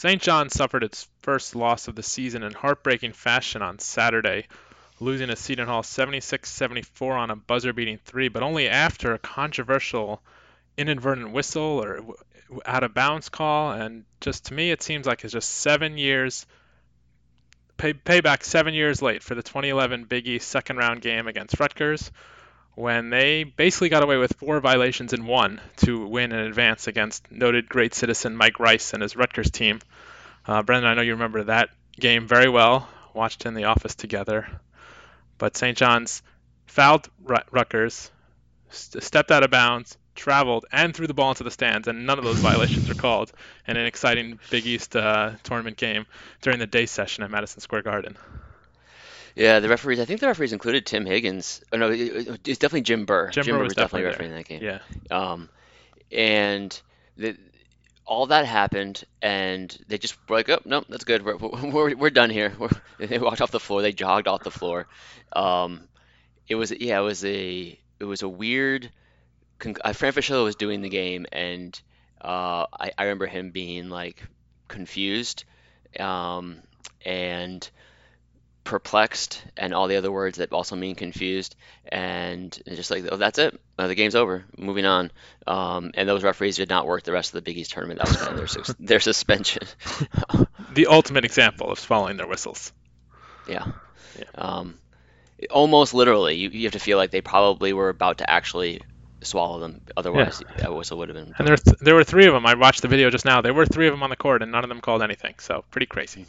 St. John suffered its first loss of the season in heartbreaking fashion on Saturday, losing to Seton Hall 76-74 on a buzzer-beating three, but only after a controversial inadvertent whistle or out of bounds call. And just to me, it seems like it's just seven years pay, payback seven years late for the 2011 Big East second round game against Rutgers when they basically got away with four violations in one to win in advance against noted great citizen Mike Rice and his Rutgers team. Uh, Brendan, I know you remember that game very well. Watched in the office together. But St. John's fouled Rutgers, st- stepped out of bounds, traveled, and threw the ball into the stands, and none of those violations are called in an exciting Big East uh, tournament game during the day session at Madison Square Garden. Yeah, the referees. I think the referees included Tim Higgins. Oh no, it's definitely Jim Burr. Jim, Jim Burr was, definitely, refereeing that game. Yeah. Um, and the, all that happened, and they just were like, "Oh, no, that's good. We're we're, we're done here." We're, they walked off the floor. They jogged off the floor. Um, it was yeah, it was a it was a weird. Uh, Fran Fraschilla was doing the game, and uh, I, I remember him being like confused, um, and perplexed and all the other words that also mean confused. And just like oh that's it. Uh, the game's over. Moving on. Um, and those referees did not work the rest of the Big East tournament. That was kind of their, su- their suspension. The ultimate example of swallowing their whistles. Yeah, yeah. Um, almost literally you, you have to feel like they probably were about to actually swallow them. Otherwise yeah. that whistle would have been and there, th- there were three of them I watched the video just now. There were three of them on the court and none of them called anything. So pretty crazy.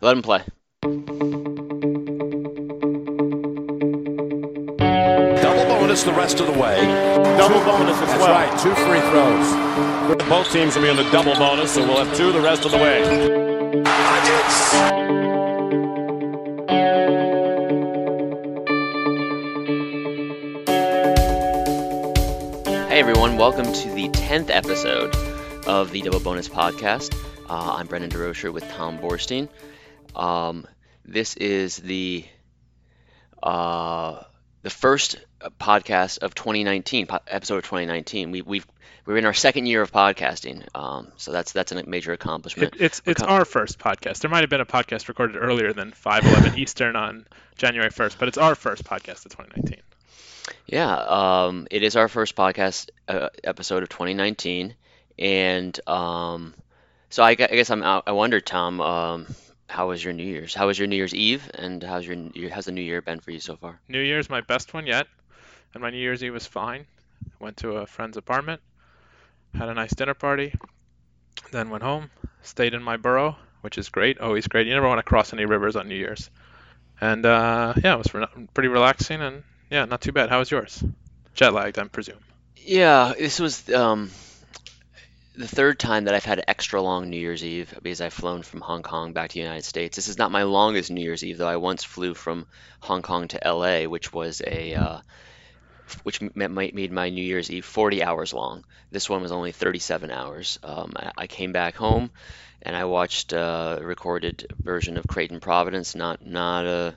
Let them play Double bonus the rest of the way. Double bonus as That's well. right, two free throws. Both teams will be on the double bonus, so we'll have two the rest of the way. Nuggets! Hey everyone, welcome to the 10th episode of the Double Bonus Podcast. Uh, I'm Brendan DeRocher with Tom Borstein. Um, this is the uh, the first podcast of 2019, episode of 2019. We, we've we're in our second year of podcasting, um, so that's that's a major accomplishment. It, it's it's our first podcast. There might have been a podcast recorded earlier than 5:11 Eastern on January 1st, but it's our first podcast of 2019. Yeah, um, it is our first podcast uh, episode of 2019, and um, so I, I, guess I'm I wonder, Tom. How was your New Year's? How was your New Year's Eve, and how's your how's the New Year been for you so far? New Year's my best one yet, and my New Year's Eve was fine. Went to a friend's apartment, had a nice dinner party, then went home, stayed in my borough, which is great, always great. You never want to cross any rivers on New Year's, and uh, yeah, it was re- pretty relaxing and yeah, not too bad. How was yours? Jet lagged, I presume. Yeah, this was um, the third time that I've had extra long New Year's Eve because I've flown from Hong Kong back to the United States. This is not my longest New Year's Eve, though. I once flew from Hong Kong to LA, which was a uh, which made my New Year's Eve 40 hours long. This one was only 37 hours. Um, I, came back home and I watched a recorded version of Creighton Providence. Not not a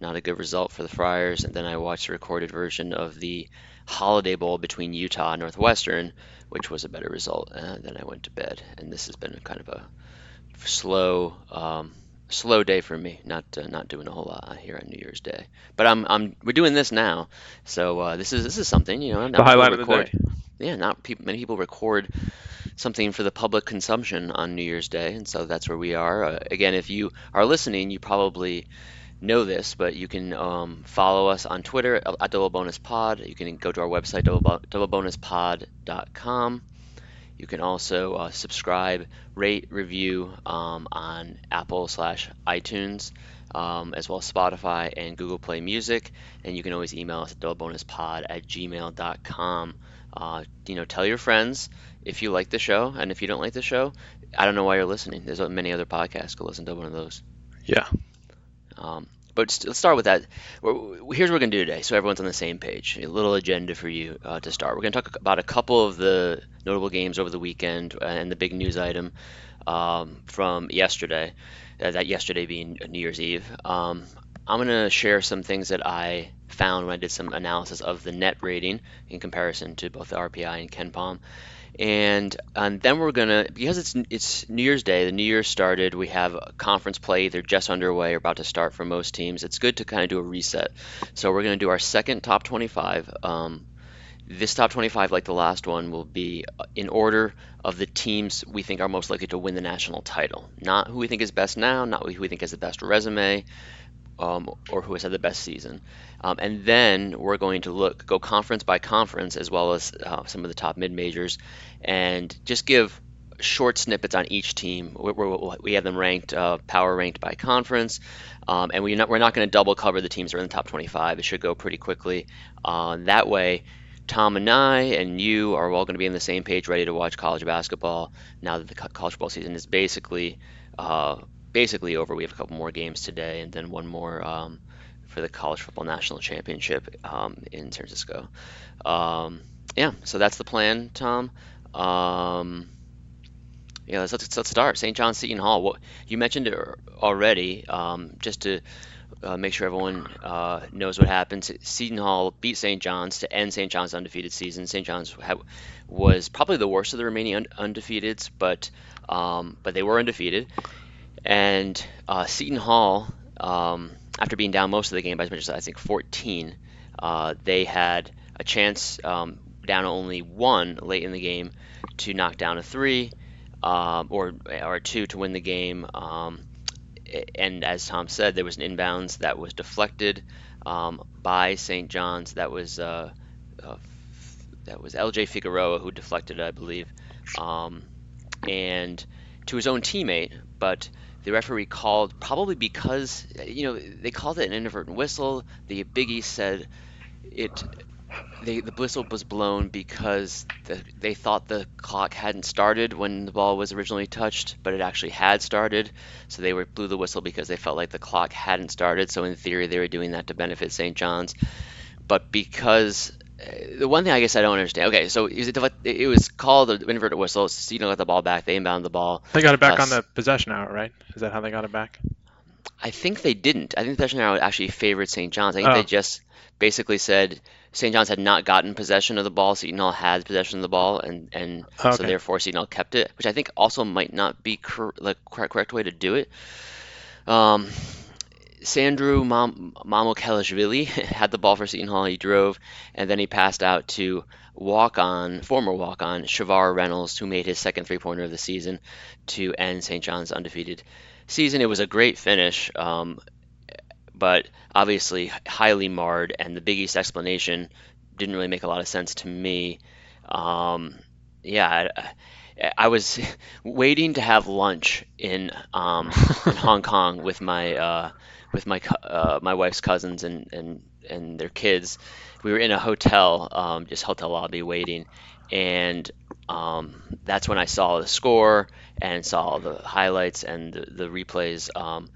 not a good result for the Friars. And then I watched a recorded version of the Holiday Bowl between Utah and Northwestern, which was a better result. And then I went to bed. And this has been kind of a slow, um, slow day for me. Not uh, not doing a whole lot here on New Year's Day. But I'm I'm we're doing this now, so uh, this is this is something you know. the highlight record, of the day. Yeah, not people, many people record something for the public consumption on New Year's Day, and so that's where we are. Uh, again, if you are listening, you probably know this, but you can um, follow us on Twitter at Double Bonus Pod. You can go to our website, doublebonuspod.com. You can also uh, subscribe, rate, review um, on Apple slash iTunes, um, as well as Spotify and Google Play Music. And you can always email us at doublebonuspod at gmail.com. Uh, you know, tell your friends if you like the show, and if you don't like the show, I don't know why you're listening. There's many other podcasts. Go listen to one of those. Yeah. Um, but let's start with that. Here's what we're going to do today, so everyone's on the same page. A little agenda for you uh, to start. We're going to talk about a couple of the notable games over the weekend and the big news item um, from yesterday. Uh, that yesterday being New Year's Eve. Um, I'm going to share some things that I found when I did some analysis of the net rating in comparison to both the RPI and KenPom. And and then we're gonna because it's it's New Year's Day. The New Year started. We have conference play either just underway or about to start for most teams. It's good to kind of do a reset. So we're gonna do our second top 25. Um, this top 25, like the last one, will be uh, in order of the teams we think are most likely to win the national title. Not who we think is best now, not who we think has the best resume, um, or who has had the best season. Um, and then we're going to look go conference by conference as well as uh, some of the top mid majors, and just give short snippets on each team. We're, we have them ranked, uh, power ranked by conference, um, and we not, we're not going to double cover the teams that are in the top 25. It should go pretty quickly. Uh, that way, Tom and I and you are all going to be on the same page, ready to watch college basketball now that the college football season is basically uh, basically over. We have a couple more games today, and then one more um, for the college football national championship um, in San Francisco. Um, yeah, so that's the plan, Tom. Um, yeah, let's, let's, let's start. St. John's Seton Hall. What you mentioned it already. Um, just to uh, make sure everyone uh, knows what happened. Seton Hall beat St. John's to end St. John's undefeated season. St. John's was probably the worst of the remaining un- undefeateds, but um, but they were undefeated. And uh, Seton Hall, um, after being down most of the game by as much as I think 14, uh, they had a chance um, down only one late in the game to knock down a three um, or or a two to win the game. Um, and as Tom said, there was an inbounds that was deflected um, by St. John's. That was uh, uh, that was L.J. Figueroa who deflected, I believe, and to his own teammate. But the referee called probably because you know they called it an inadvertent whistle. The Big East said it they, the whistle was blown because the, they thought the clock hadn't started when the ball was originally touched, but it actually had started. So they were, blew the whistle because they felt like the clock hadn't started. So in theory, they were doing that to benefit St. John's. But because the one thing I guess I don't understand. Okay, so it, it was called the inverted whistle. Seton got the ball back. They inbound the ball. They got it back on the possession hour, right? Is that how they got it back? I think they didn't. I think the possession hour actually favored St. John's. I think oh. they just basically said St. John's had not gotten possession of the ball. Seton Hall had possession of the ball, and and okay. so therefore Seton Hall kept it, which I think also might not be cor- the correct, correct way to do it. Um, Sandro Mam- Mamukelashvili had the ball for Seton Hall. He drove, and then he passed out to walk-on, former walk-on Shavar Reynolds, who made his second three-pointer of the season to end St. John's undefeated season. It was a great finish. Um, but obviously highly marred. And the Big East explanation didn't really make a lot of sense to me. Um, yeah, I, I, was waiting to have lunch in, um, in Hong Kong with my uh, with my uh, my wife's cousins and, and and their kids. We were in a hotel, um, just hotel lobby, waiting, and um, that's when I saw the score and saw the highlights and the, the replays. Um,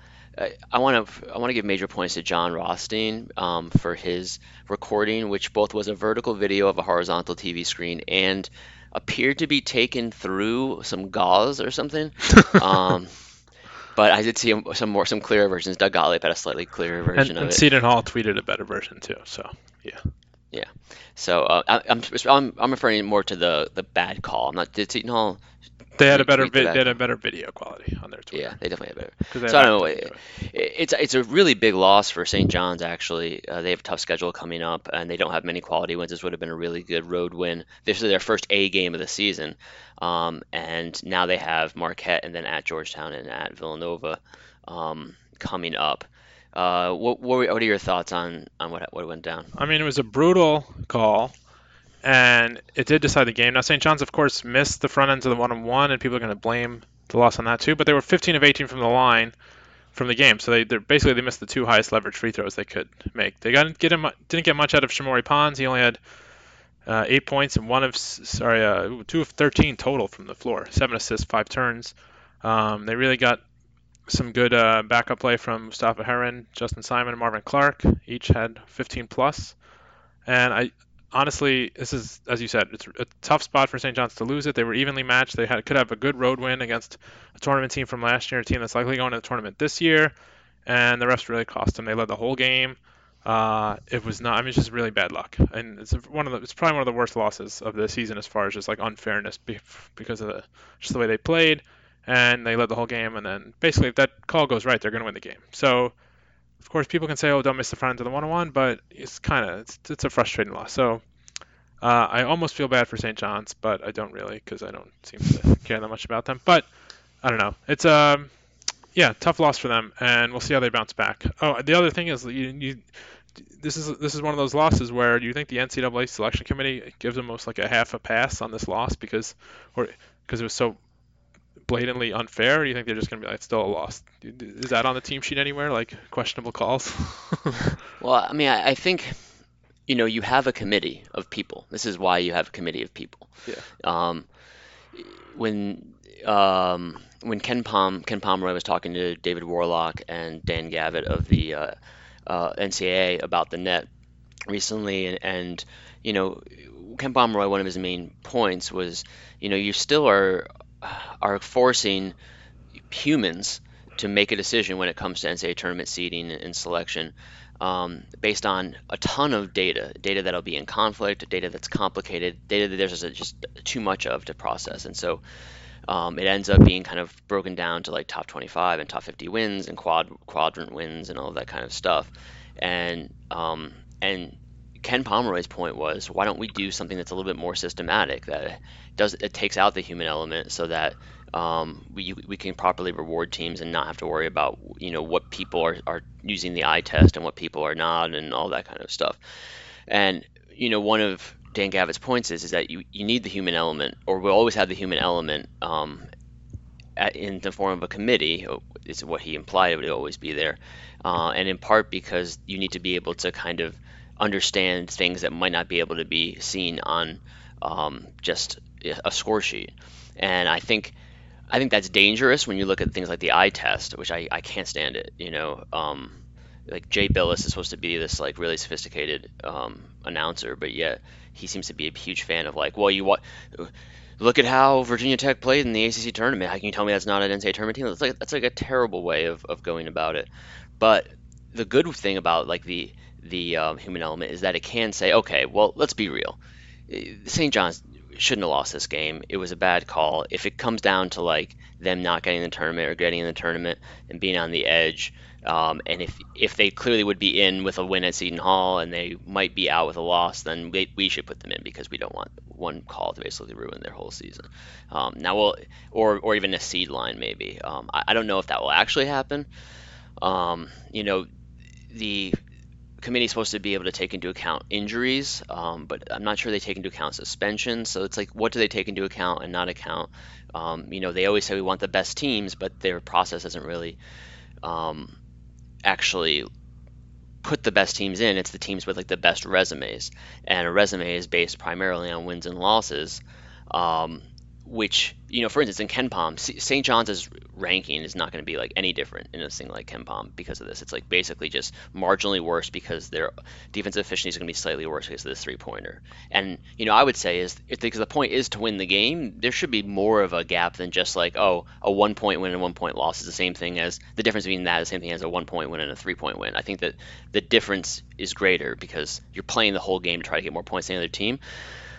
I want to I want to give major points to Jon Rothstein um, for his recording, which both was a vertical video of a horizontal TV screen and appeared to be taken through some gauze or something. um, but I did see some more some clearer versions. Doug Gottlieb had a slightly clearer version and, of and it. Seton Hall tweeted a better version too. So yeah. Yeah. So uh, I, am I'm, I'm referring more to the the bad call. I'm not did Seton Hall they had a better vi- they had a better video quality on their Twitter. Yeah, they definitely had better. So I don't know. It, it's it's a really big loss for St. John's. Actually, uh, they have a tough schedule coming up, and they don't have many quality wins. This would have been a really good road win. This is their first A game of the season, um, and now they have Marquette and then at Georgetown and at Villanova um, coming up. Uh, what, what are your thoughts on on what what went down? I mean, it was a brutal call and it did decide the game. Now, St. John's, of course, missed the front ends of the one on one, and people are going to blame the loss on that too. But they were 15 of 18 from the line from the game, so they basically they missed the two highest leverage free throws they could make. They get him, didn't get much out of Shamorie Ponds. He only had uh, eight points and one of sorry uh, two of 13 total from the floor, seven assists, five turns. Um, they really got some good uh, backup play from Mustapha Heron, Justin Simon, and Marvin Clark. Each had 15 plus. And I, honestly, this is as you said, it's a tough spot for St. John's to lose it. They were evenly matched. They had, could have a good road win against a tournament team from last year, a team that's likely going to the tournament this year, and the rest really cost them. They led the whole game. Uh, it was not. I mean, it's just really bad luck, and it's one of the. It's probably one of the worst losses of the season as far as just like unfairness because of the just the way they played, and they led the whole game, and then basically if that call goes right, they're going to win the game. So, of course, people can say, "Oh, don't miss the front end of the one-on-one," but it's kind of it's, it's a frustrating loss. So, uh, I almost feel bad for St. John's, but I don't really because I don't seem to care that much about them. But I don't know. It's um yeah, tough loss for them, and we'll see how they bounce back. Oh, the other thing is you, you this is this is one of those losses where do you think the NCAA selection committee gives them almost like a half a pass on this loss because or because it was so blatantly unfair? Or do you think they're just going to be like, still a loss? Is that on the team sheet anywhere, like questionable calls? well, I mean, I, I, think, you know, you have a committee of people. This is why you have a committee of people. Yeah. Um, when um, when KenPom Ken Pomeroy was talking to David Worlock and Dan Gavitt of the uh, uh, NCAA about the net recently, and, and you know, Ken Pomeroy, one of his main points was, you know, you still are are forcing humans to make a decision when it comes to NCAA tournament seeding and selection um, based on a ton of data, data that'll be in conflict, data that's complicated, data that there's just too much of to process. And so um, it ends up being kind of broken down to like top 25 and top 50 wins and quad quadrant wins and all that kind of stuff. And um, and Ken Pomeroy's point was, why don't we do something that's a little bit more systematic that does it takes out the human element so that um, we, we can properly reward teams and not have to worry about you know what people are, are using the eye test and what people are not and all that kind of stuff. And you know one of Dan Gavitt's points is is that you, you need the human element or we'll always have the human element um, at, in the form of a committee is what he implied it would always be there, uh, and in part because you need to be able to kind of understand things that might not be able to be seen on um, just a score sheet. And I think I think that's dangerous when you look at things like the eye test, which I, I can't stand it. You know, um, like Jay Bilas is supposed to be this like really sophisticated um, announcer, but yet he seems to be a huge fan of like, well, you what. Look at how Virginia Tech played in the ACC tournament. How can you tell me that's not an NCAA tournament team? That's like that's like a terrible way of, of going about it. But the good thing about like the the um, human element is that it can say, okay, well, let's be real. St. John's shouldn't have lost this game. It was a bad call. If it comes down to like them not getting the tournament or getting in the tournament and being on the edge, um, and if if they clearly would be in with a win at Seton Hall and they might be out with a loss, then we, we should put them in because we don't want one call to basically ruin their whole season. Um, now or or even a seed line maybe. Um, I, I, don't know if that will actually happen. Um, you know, the committee is supposed to be able to take into account injuries, um, but I'm not sure they take into account suspensions. So it's like, what do they take into account and not account? Um, you know, they always say we want the best teams, but their process doesn't really um, actually put the best teams in. It's the teams with like the best resumes, and a resume is based primarily on wins and losses. Um, which you know, for instance, in KenPom, St. John's ranking is not going to be like any different in a thing like KenPom because of this. It's like basically just marginally worse because their defensive efficiency is going to be slightly worse because of this three pointer. And you know, I would say is because the point is to win the game, there should be more of a gap than just like oh, a one point win and one point loss is the same thing as the difference between that is the same thing as a one point win and a three point win. I think that the difference is greater because you're playing the whole game to try to get more points than the other team.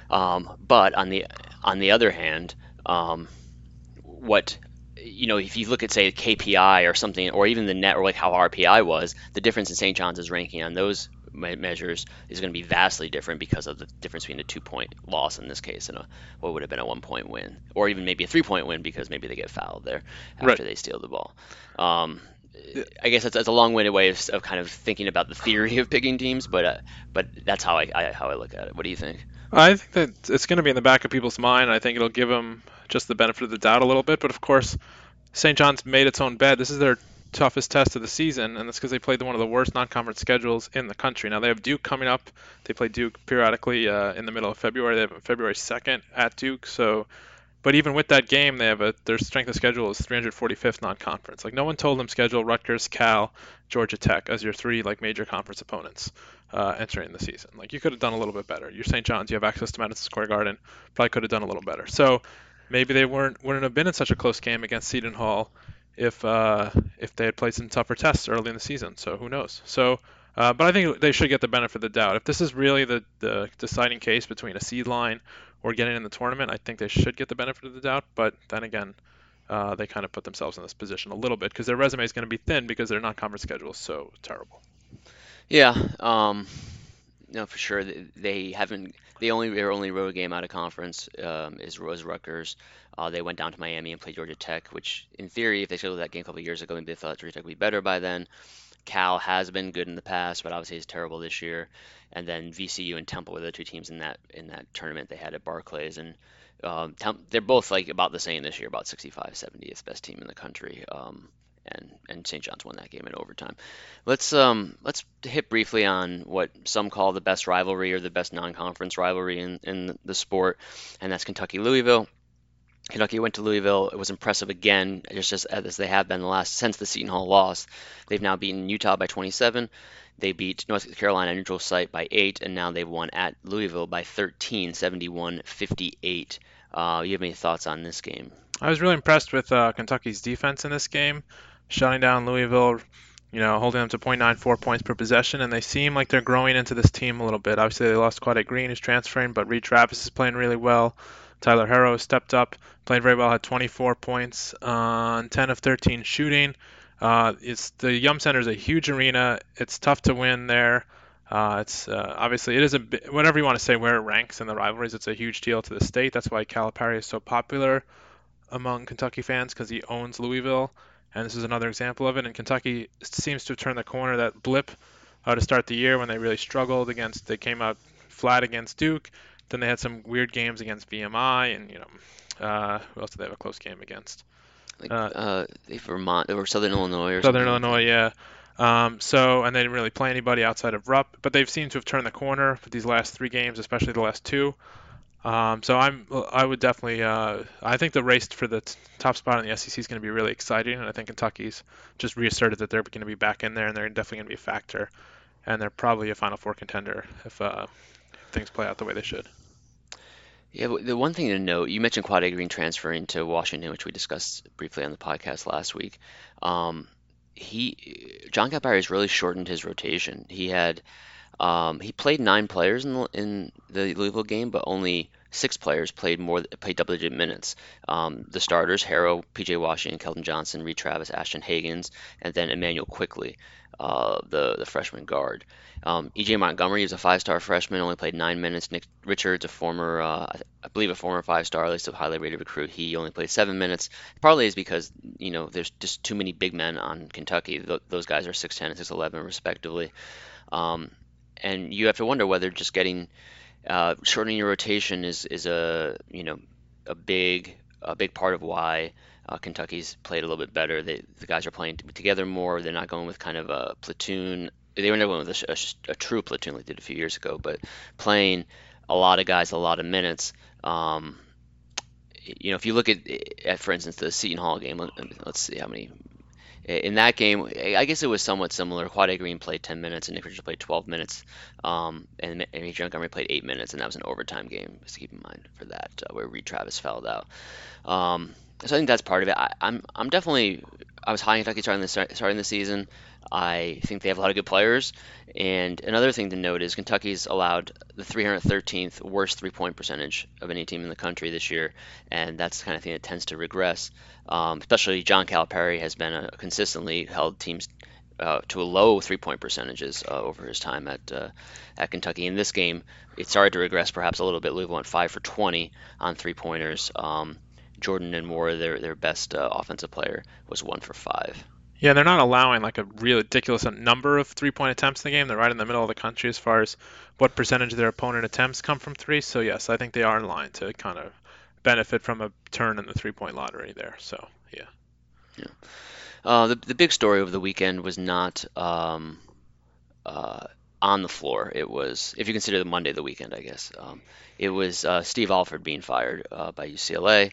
Um, but on the on the other hand, um, what you know, if you look at say KPI or something, or even the net, or like how RPI was, the difference in St. John's ranking on those measures is going to be vastly different because of the difference between a two-point loss in this case and a what would have been a one-point win, or even maybe a three-point win because maybe they get fouled there after right. they steal the ball. Um, I guess that's, that's a long-winded way of, of, kind of thinking about the theory of picking teams, but uh, but that's how I, I, how I look at it. What do you think? I think that it's going to be in the back of people's mind. I think it'll give them just the benefit of the doubt a little bit. But of course, St. John's made its own bed. This is their toughest test of the season, and that's because they played one of the worst non-conference schedules in the country. Now they have Duke coming up. They play Duke periodically uh, in the middle of February. They have February 2nd at Duke. So, but even with that game, they have a their strength of schedule is 345th non-conference. Like no one told them schedule Rutgers, Cal, Georgia Tech as your three like major conference opponents uh, entering the season. Like you could have done a little bit better. You're St. John's. You have access to Madison Square Garden. Probably could have done a little better. So maybe they weren't wouldn't have been in such a close game against Seton Hall if uh, if they had played some tougher tests early in the season. So who knows? So Uh, but I think they should get the benefit of the doubt. If this is really the, the deciding case between a seed line or getting in the tournament, I think they should get the benefit of the doubt. But then again, uh, they kind of put themselves in this position a little bit because their resume is going to be thin because their non-conference schedule is so terrible. Yeah, um, no, for sure. They haven't. They only their only road game out of conference um, is Rose Rutgers. Uh, they went down to Miami and played Georgia Tech, which in theory, if they scheduled that game a couple years ago, maybe they thought Georgia Tech would be better by then. Cal has been good in the past, but obviously is terrible this year. And then VCU and Temple were the two teams in that in that tournament they had at Barclays, and um, they're both like about the same this year, about 65, 70th best team in the country. Um, and and St. John's won that game in overtime. Let's um let's hit briefly on what some call the best rivalry or the best non-conference rivalry in in the sport, and that's Kentucky Louisville. Kentucky went to Louisville. It was impressive again, just as they have been the last since the Seton Hall loss. They've now beaten Utah by 27. They beat North Carolina neutral site by eight, and now they've won at Louisville by 13, 71 58. Uh, you have any thoughts on this game? I was really impressed with uh, Kentucky's defense in this game, shutting down Louisville, you know, holding them to 0.94 points per possession, and they seem like they're growing into this team a little bit. Obviously, they lost Quade Green, who's transferring, but Reid Travis is playing really well. Tyler Herro stepped up, played very well, had 24 points on 10 of 13 shooting. Uh, it's the Yum Center is a huge arena. It's tough to win there. Uh, it's uh, obviously it is a whatever you want to say where it ranks in the rivalries. It's a huge deal to the state. That's why Calipari is so popular among Kentucky fans because he owns Louisville, and this is another example of it. And Kentucky seems to have turned the corner. That blip uh, to start the year when they really struggled against, they came out flat against Duke. Then they had some weird games against VMI, and you know, uh, who else did they have a close game against? Like, uh, uh, Vermont or Southern Illinois or Southern Illinois, yeah. Um, so and they didn't really play anybody outside of Rupp, but they've seemed to have turned the corner for these last three games, especially the last two. Um, so I'm I would definitely uh, I think the race for the t- top spot in the SEC is going to be really exciting, and I think Kentucky's just reasserted that they're going to be back in there, and they're definitely going to be a factor, and they're probably a Final Four contender if uh, things play out the way they should. Yeah, the one thing to note, you mentioned Quade Green transferring to Washington, which we discussed briefly on the podcast last week. Um, he John Calipari has really shortened his rotation. He had um, he played nine players in the, in the Louisville game, but only six players played more played double-digit minutes. Um, the starters: Herro, P.J. Washington, Keldon Johnson, Reid Travis, Ashton Hagans, and then Immanuel Quickley, uh, the the freshman guard. Um, E.J. Montgomery is a five-star freshman, only played nine minutes. Nick Richards, a former, uh, I believe, a former five-star, at least a highly rated recruit, he only played seven minutes. Partly is because you know there's just too many big men on Kentucky. Th- those guys are 6'10 and 6'11 respectively. Um, and you have to wonder whether just getting uh, shortening your rotation is is a you know a big a big part of why uh, Kentucky's played a little bit better. They, the guys are playing together more. They're not going with kind of a platoon. They were never going with a, a, a true platoon like they did a few years ago, but playing a lot of guys a lot of minutes. Um, you know, if you look at, at for instance, the Seton Hall game, let, us see how many in that game, I guess it was somewhat similar. Quade Green played 10 minutes and Nick Richards played 12 minutes, um, and Adrian Montgomery played 8 minutes, and that was an overtime game. Just keep in mind for that, uh, where Reid Travis fouled out. Um, so I think that's part of it. I, I'm, I'm definitely I was high in Kentucky starting the starting the season. I think they have a lot of good players. And another thing to note is Kentucky's allowed the 313th worst three point percentage of any team in the country this year, and that's the kind of thing that tends to regress. Um, especially John Calipari has been a, consistently held teams uh, to a low three point percentages uh, over his time at uh, at Kentucky. In this game, it started to regress perhaps a little bit. Louisville went five for 20 on three pointers. Um, Jordan Nwora, their their best uh, offensive player, was one for five. Yeah, they're not allowing like a ridiculous number of three-point attempts in the game. They're right in the middle of the country as far as what percentage of their opponent attempts come from three. So yes, I think they are in line to kind of benefit from a turn in the three-point lottery there. So yeah. Yeah. Uh, the the big story over the weekend was not um, uh, on the floor. It was, if you consider the Monday of the weekend, I guess. Um, it was uh, Steve Alford being fired uh, by UCLA.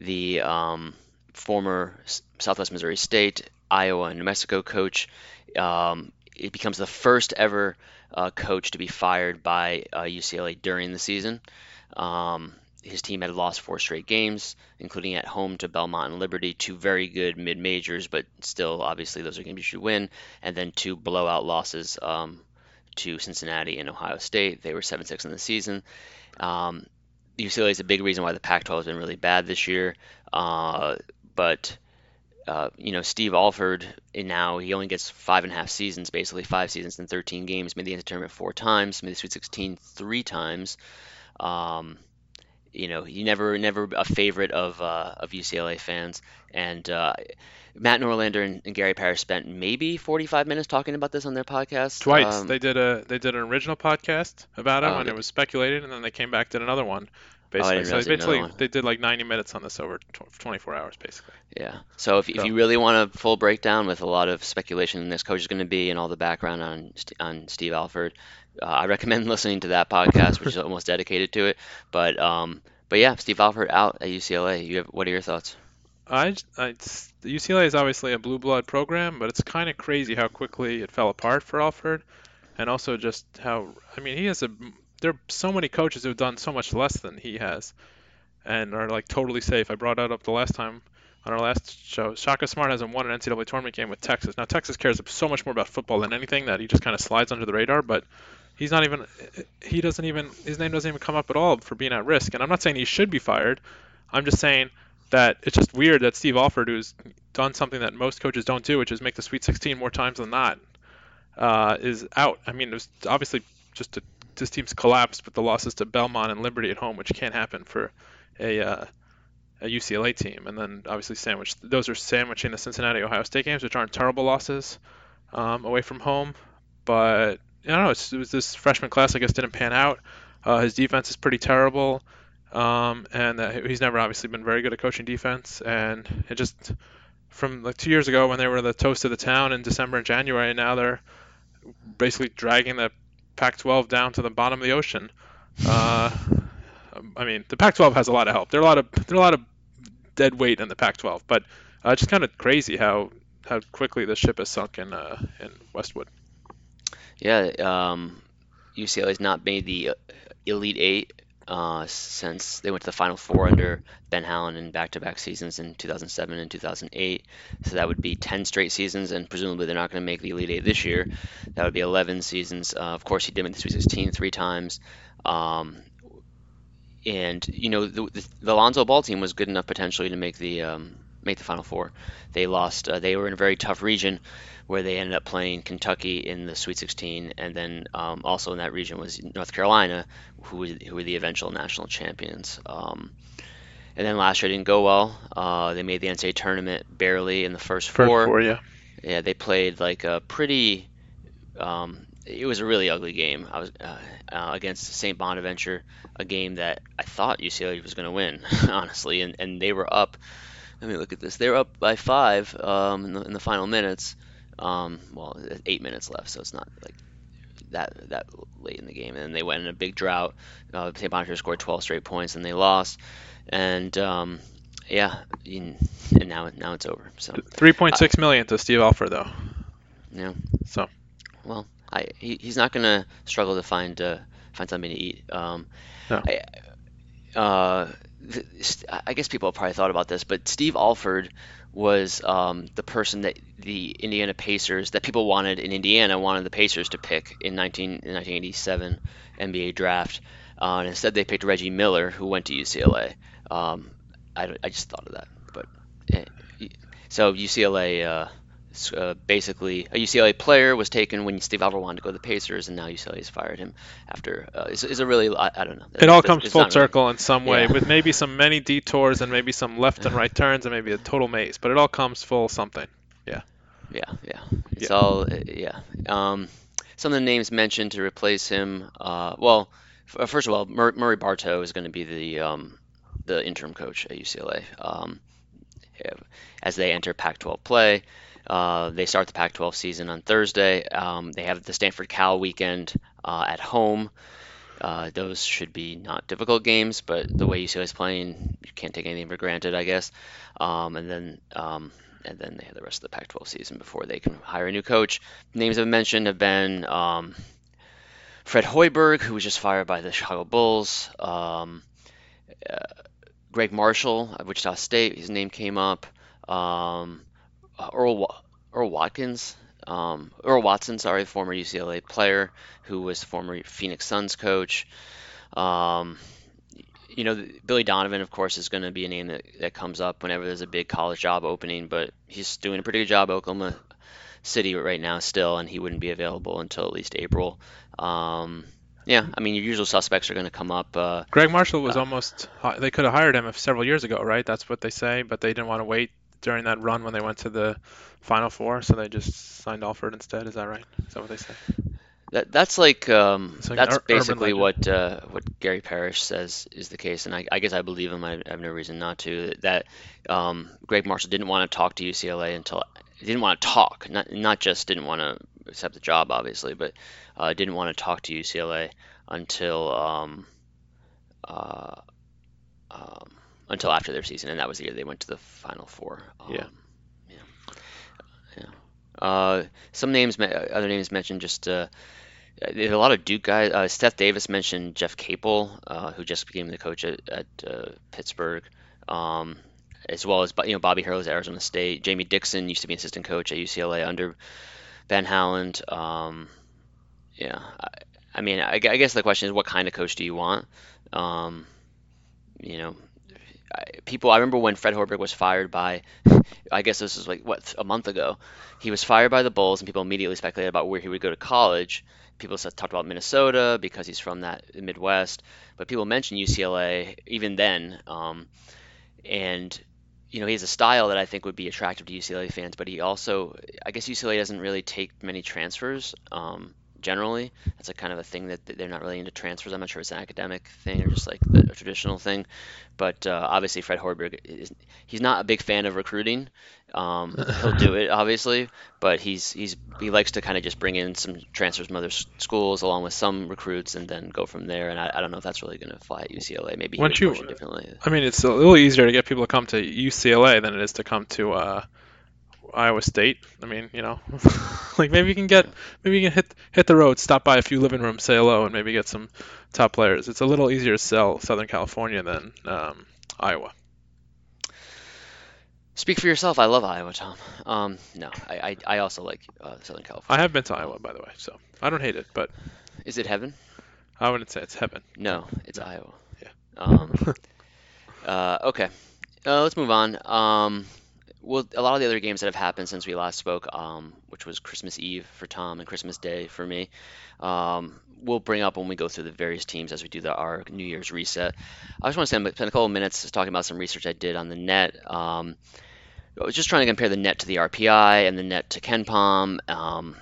The um, former Southwest Missouri State Iowa and New Mexico coach. Um, it becomes the first ever uh, coach to be fired by uh, UCLA during the season. Um, his team had lost four straight games, including at home to Belmont and Liberty, two very good mid majors, but still, obviously, those are games you should win, and then two blowout losses um, to Cincinnati and Ohio State. They were 7 6 in the season. Um, UCLA is a big reason why the Pac 12 has been really bad this year. Uh, but uh, you know, Steve Alford, and now he only gets five and a half seasons, basically five seasons and 13 games. Made the NCAA tournament four times, made the Sweet 16 three times. Um, you know, he never, never a favorite of uh, of UCLA fans. And uh, Matt Norlander and, and, Gary Parrish spent maybe 45 minutes talking about this on their podcast. Twice. Um, they did a they did an original podcast about him, oh, and it was speculated, and then they came back did another one basically. Oh, so basically, they did like 90 minutes on this over 24 hours, basically. Yeah. So if, so. if you really want a full breakdown with a lot of speculation this coach is going to be and all the background on on Steve Alford, uh, I recommend listening to that podcast, which is almost dedicated to it. But um, but yeah, Steve Alford out at UCLA. You have what are your thoughts? I, I UCLA is obviously a blue blood program, but it's kind of crazy how quickly it fell apart for Alford, and also just how I mean he has a there are so many coaches who've done so much less than he has, and are like totally safe. I brought that up the last time on our last show. Shaka Smart hasn't won an NCAA tournament game with Texas. Now Texas cares so much more about football than anything that he just kind of slides under the radar. But he's not even he doesn't even his name doesn't even come up at all for being at risk. And I'm not saying he should be fired. I'm just saying that it's just weird that Steve Alford, who's done something that most coaches don't do, which is make the Sweet 16 more times than not, uh, is out. I mean, it was obviously just a this team's collapsed with the losses to Belmont and Liberty at home, which can't happen for a uh, a UCLA team. And then obviously sandwich those are sandwiching the Cincinnati Ohio State games, which aren't terrible losses um, away from home. But I don't know. it was this freshman class I guess didn't pan out. Uh, his defense is pretty terrible, um, and uh, he's never obviously been very good at coaching defense. And it just from like two years ago when they were the toast of the town in December and January, and now they're basically dragging the Pac-12 down to the bottom of the ocean. Uh, I mean, the Pac-12 has a lot of help. There are a lot of there are a lot of dead weight in the Pac-12, but uh, it's just kind of crazy how how quickly the ship has sunk in uh, in Westwood. Yeah, um, has not made the uh, Elite Eight uh, since they went to the Final Four under Ben Howland in back-to-back seasons in 2007 and 2008. So that would be 10 straight seasons, and presumably they're not going to make the Elite Eight this year. That would be 11 seasons. Uh, of course, he did make the Sweet 16 three times. Um, and you know the, the, the Lonzo Ball team was good enough potentially to make the um, make the Final Four. They lost. Uh, they were in a very tough region where they ended up playing Kentucky in the Sweet 16, and then um, also in that region was North Carolina, who who were the eventual national champions. Um, and then last year didn't go well. Uh, they made the NCAA tournament barely in the first four. First four, yeah. Yeah, they played like a pretty. Um, it was a really ugly game. I was uh, uh, against St. Bonaventure, a game that I thought UCLA was going to win, honestly, and and they were up. Let me look at this. They were up by five um, in, the, in the final minutes, um, well, eight minutes left, so it's not like that that late in the game. And they went in a big drought. Uh, St. Bonaventure scored 12 straight points, and they lost. And um, yeah, and now now it's over. So 3.6 uh, million to Steve Alford though. Yeah. So. Well, I he, he's not gonna struggle to find uh, find something to eat. Um, no. I, uh, I guess people have probably thought about this, but Steve Alford was um, the person that the Indiana Pacers that people wanted in Indiana wanted the Pacers to pick in 19 in 1987 NBA draft. Uh, and instead, they picked Reggie Miller, who went to UCLA. Um, I, I just thought of that, but eh, so UCLA. Uh, uh, basically a UCLA player was taken when Steve Alford wanted to go to the Pacers, and now UCLA has fired him after. Uh, is, is a really I, I, don't know. It all comes full circle really, in some way, yeah. with maybe some many detours and maybe some left and right turns and maybe a total maze, but it all comes full something. Yeah. Yeah, yeah. It's yeah. all uh, yeah. Um, some of the names mentioned to replace him. Uh, well, f- first of all, Mur- Murray Bartow is going to be the um, the interim coach at UCLA um, as they enter Pac-12 play. Uh, they start the Pac 12 season on Thursday. Um, they have the Stanford Cal weekend uh, at home. Uh, those should be not difficult games, but the way UCLA is playing, you can't take anything for granted, I guess. Um, and then um, and then they have the rest of the Pac-12 season before they can hire a new coach. Names I've mentioned have been um, Fred Hoiberg, who was just fired by the Chicago Bulls. Um, uh, Gregg Marshall of Wichita State, his name came up. Um, Earl Earl Watkins, um, Earl Watson, sorry, former UCLA player who was former Phoenix Suns coach. Um, you know, Billy Donovan, of course, is going to be a name that, that comes up whenever there's a big college job opening, but he's doing a pretty good job at Oklahoma City right now still, and he wouldn't be available until at least April. Um, yeah, I mean, your usual suspects are going to come up. Uh, Gregg Marshall was almost, they could have hired him several years ago, right? That's what they say, but they didn't want to wait during that run when they went to the Final Four, so they just signed Alford instead. Is that right? Is that what they say? That that's like um, like that's ur- basically what uh, what Gary Parrish says is the case, and I, I guess I believe him. I, I have no reason not to. That um, Gregg Marshall didn't want to talk to UCLA until didn't want to talk, not not just didn't want to accept the job, obviously, but uh, didn't want to talk to UCLA until um, uh, um, until after their season, and that was the year they went to the Final Four. Um, Yeah. yeah, yeah. Uh, some names, other names mentioned just. Uh, there's a lot of Duke guys. Uh, Seth Davis mentioned Jeff Capel, uh, who just became the coach at, at uh, Pittsburgh, um, as well as you know Bobby Hurley's at Arizona State. Jamie Dixon used to be assistant coach at UCLA under Ben Howland. Um, yeah, I, I mean, I, I guess the question is, what kind of coach do you want? Um, you know, people. I remember when Fred Hoiberg was fired by, I guess this was like what a month ago. He was fired by the Bulls, and people immediately speculated about where he would go to college. People talked about Minnesota because he's from that Midwest, but people mentioned UCLA even then. Um, and you know, he has a style that I think would be attractive to UCLA fans, but he also, I guess UCLA doesn't really take many transfers. Um, generally, that's a kind of a thing that they're not really into transfers. I'm not sure if it's an academic thing or just like the, a traditional thing. But uh, obviously, Fred Hoiberg is he's not a big fan of recruiting. Um, he'll do it obviously, but he's he's he likes to kind of just bring in some transfers from other schools along with some recruits and then go from there. And I, I don't know if that's really going to fly at UCLA. Maybe he Once you- differently. I mean, it's a little easier to get people to come to UCLA than it is to come to uh, Iowa State. I mean, you know, like maybe you can get, maybe you can hit hit the road, stop by a few living rooms, say hello, and maybe get some top players. It's a little easier to sell Southern California than um, Iowa. Speak for yourself. I love Iowa, Tom. Um, no, I, I, I also like uh, Southern California. I have been to Iowa, by the way, so I don't hate it, but Is it heaven? I wouldn't say it's heaven. No, it's No. Iowa. Yeah. Um, uh, okay. Uh, let's move on. Um, well, a lot of the other games that have happened since we last spoke, um, which was Christmas Eve for Tom and Christmas Day for me, um, we'll bring up when we go through the various teams as we do the, our New Year's reset. I just want to spend, a couple of minutes talking about some research I did on the net. Um, I was just trying to compare the net to the RPI and the net to KenPom um,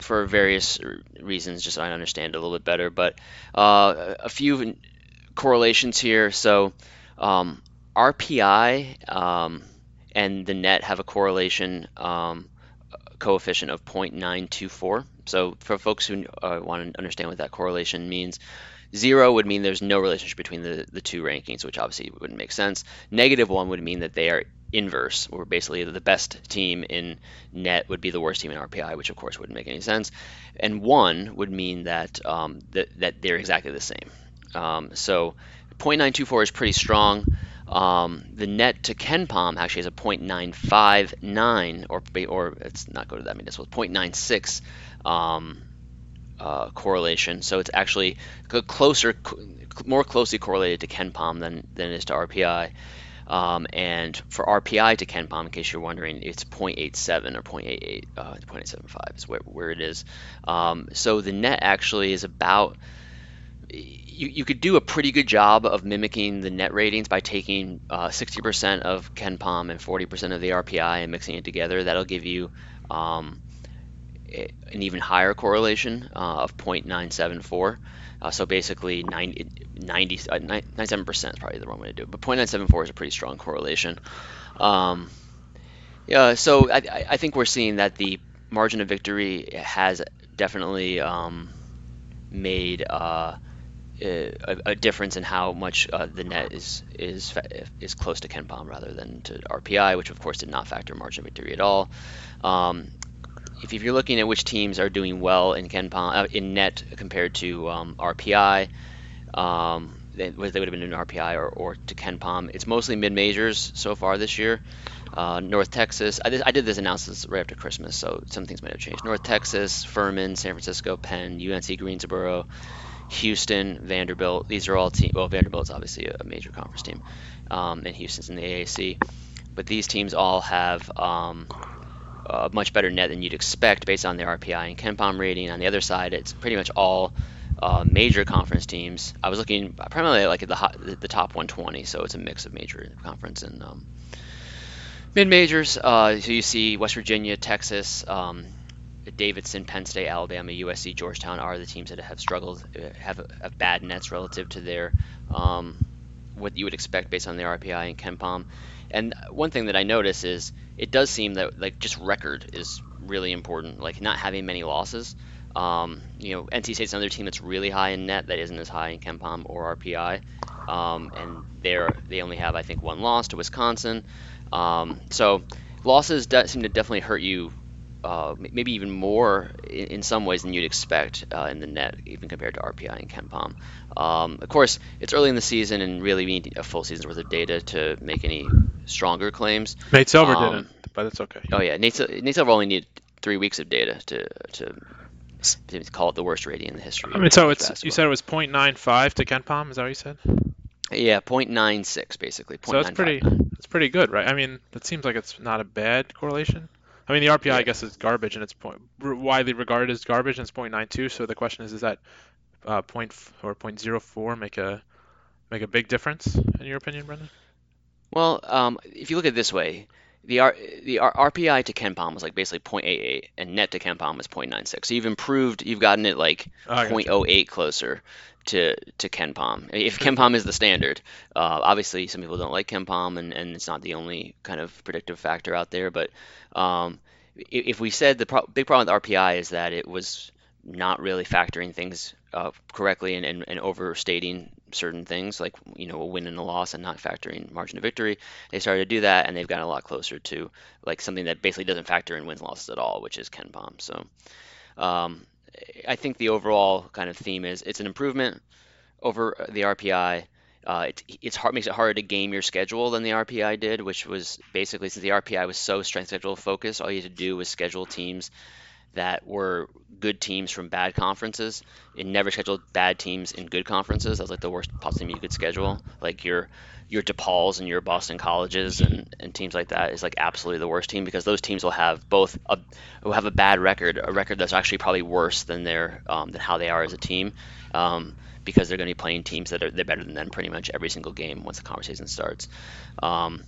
for various reasons, just so I understand it a little bit better. But uh, a few correlations here. So um, RPI um, and the net have a correlation um, coefficient of 0.924. So for folks who uh, want to understand what that correlation means, zero would mean there's no relationship between the, the two rankings, which obviously wouldn't make sense. Negative one would mean that they are inverse, where basically the best team in net would be the worst team in RPI, which of course wouldn't make any sense. And one would mean that um, that, that they're exactly the same. Um, so 0.924 is pretty strong. Um, the net to KenPom actually has a 0.959, or or it's not go to that municipal, 0.96 um, uh, correlation. So it's actually closer, more closely correlated to KenPom than than it is to RPI. Um, and for RPI to KenPom, in case you're wondering, it's 0.87 or 0.88, uh, 0.875 is where, where it is. Um, so the net actually is about you, you could do a pretty good job of mimicking the net ratings by taking uh, 60% of KenPom and 40% of the RPI and mixing it together. That'll give you um, an even higher correlation uh, of 0.974. Uh, so basically 90, 90 uh, 97% is probably the wrong way to do it, but 0.974 is a pretty strong correlation. Um, yeah, so I, I- I think we're seeing that the margin of victory has definitely um, made uh, a, a difference in how much uh, the net is is is close to KenPom rather than to RPI, which of course did not factor margin victory at all. Um, if, if you're looking at which teams are doing well in KenPom uh, in net compared to um, RPI, um, they, they would have been in RPI or, or to KenPom. It's mostly mid majors so far this year. Uh, North Texas. I did, I did this analysis right after Christmas, so some things might have changed. North Texas, Furman, San Francisco, Penn, UNC Greensboro, Houston, Vanderbilt. These are all teams. Well, Vanderbilt's obviously a major conference team, um, and Houston's in the AAC. But these teams all have um, a much better net than you'd expect based on their RPI and KenPom rating. On the other side, it's pretty much all uh, major conference teams. I was looking primarily like at the hot, the top 120, so it's a mix of major conference and um, mid majors. Uh, so you see West Virginia, Texas, um, Davidson, Penn State, Alabama, USC, Georgetown are the teams that have struggled, uh, have, have bad nets relative to their um, what you would expect based on the RPI and KenPom. And one thing that I notice is it does seem that like just record is really important. Like not having many losses. Um, you know, NC State's another team that's really high in net that isn't as high in KenPom or RPI, um, and they're they only have I think one loss to Wisconsin. Um, so losses seem to definitely hurt you, uh, maybe even more in, in, some ways than you'd expect uh, in the net, even compared to RPI and KenPom. Um, of course, it's early in the season, and really we need a full season's worth of data to make any stronger claims. Nate Silver um, didn't, but it's okay. Oh yeah, Nate, Nate Silver only needed three weeks of data to to call it the worst rating in the history. I mean, so it's basketball. you said it was 0.95 to KenPom. Is that what you said? Yeah, 0.96 basically. So that's pretty. That's pretty good, right? I mean, that seems like it's not a bad correlation. I mean, the RPI yeah. I guess is garbage, and it's point, widely regarded as garbage, and it's 0.92. So the question is, is that uh, point or 0.04 make a make a big difference in your opinion, Brendan? Well, um, if you look at it this way, the R, the R, RPI to KenPom was like basically 0.88, and net to KenPom was 0.96. So you've improved, you've gotten it like oh, 0.08 closer to to KenPom. If KenPom is the standard, uh, obviously some people don't like KenPom, and, and it's not the only kind of predictive factor out there. But um, if we said the pro- big problem with RPI is that it was not really factoring things uh, correctly and, and, and, overstating certain things like you know a win and a loss and not factoring margin of victory they started to do that and they've gotten a lot closer to like something that basically doesn't factor in wins and losses at all which is KenPom so um, I think the overall kind of theme is it's an improvement over the RPI uh, it, it's hard makes it harder to game your schedule than the RPI did, which was basically since the RPI was so strength schedule focused, all you had to do was schedule teams that were good teams from bad conferences. It never scheduled bad teams in good conferences. That was like the worst possible team you could schedule. Like your your DePaul's and your Boston Colleges and, and teams like that is like absolutely the worst team because those teams will have both a will have a bad record, a record that's actually probably worse than their um, than how they are as a team. Um, because they're going to be playing teams that are they're better than them pretty much every single game once the conversation starts. Um,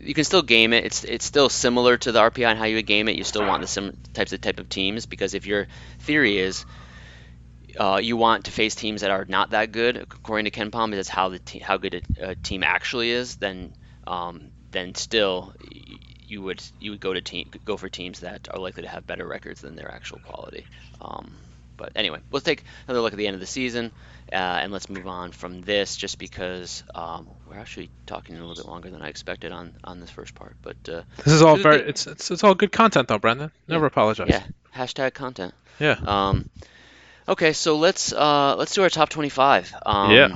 you can still game it. It's it's still similar to the RPI and how you would game it. You still want the same types of type of teams because if your theory is uh, you want to face teams that are not that good, according to KenPom, that's how the te- how good a, a, team actually is. Then um, then still you would you would go to team go for teams that are likely to have better records than their actual quality. Um, but anyway, let's take another look at the end of the season. Uh, and let's move on from this just because um, we're actually talking a little bit longer than I expected on, on this first part. But uh, this is all very it's, it's it's all good content though, Brendan. Never yeah, apologize. Yeah, hashtag content. Yeah. Um, okay, so let's uh, let's do our top 25. Um, yeah.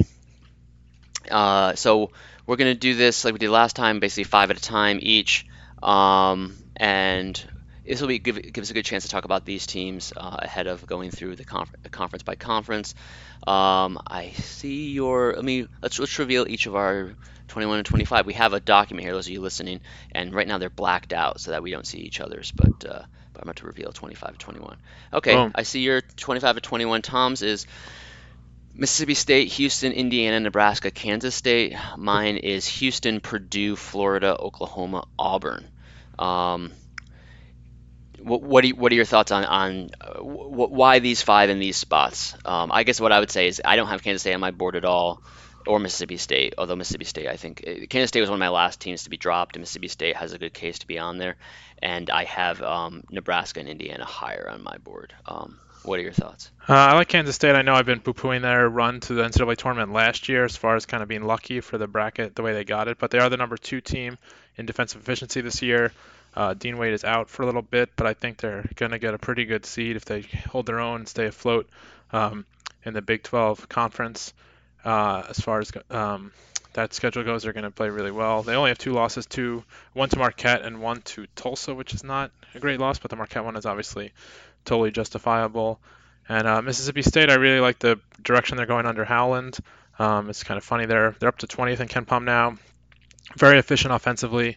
Uh, so we're gonna do this like we did last time, basically five at a time each. Um, and this will be give, give us a good chance to talk about these teams uh, ahead of going through the, conf- the conference by conference. Um, I see your. Let me let's let's reveal each of our 21 and 25. We have a document here, those of you listening, and right now they're blacked out so that we don't see each other's. But uh, but I'm about to reveal 25 and 21. Okay, Boom. I see your 25 and 21. Tom's is Mississippi State, Houston, Indiana, Nebraska, Kansas State. Mine is Houston, Purdue, Florida, Oklahoma, Auburn. Um, what what, you, what are your thoughts on on uh, why these five in these spots? Um, I guess what I would say is I don't have Kansas State on my board at all, or Mississippi State. Although Mississippi State, I think uh, Kansas State was one of my last teams to be dropped, and Mississippi State has a good case to be on there. And I have um, Nebraska and Indiana higher on my board. Um, what are your thoughts? Uh, I like Kansas State. I know I've been poo-pooing their run to the NCAA tournament last year as far as kind of being lucky for the bracket the way they got it, but they are the number two team in defensive efficiency this year. Uh, Dean Wade is out for a little bit, but I think they're going to get a pretty good seed if they hold their own and stay afloat um, in the Big 12 conference. uh, as far as um, that schedule goes. They're going to play really well. They only have two losses, two one to Marquette and one to Tulsa, which is not a great loss, but the Marquette one is obviously totally justifiable. And uh, Mississippi State, I really like the direction they're going under Howland. Um, it's kind of funny they're they're up to 20th in KenPom now. Very efficient offensively.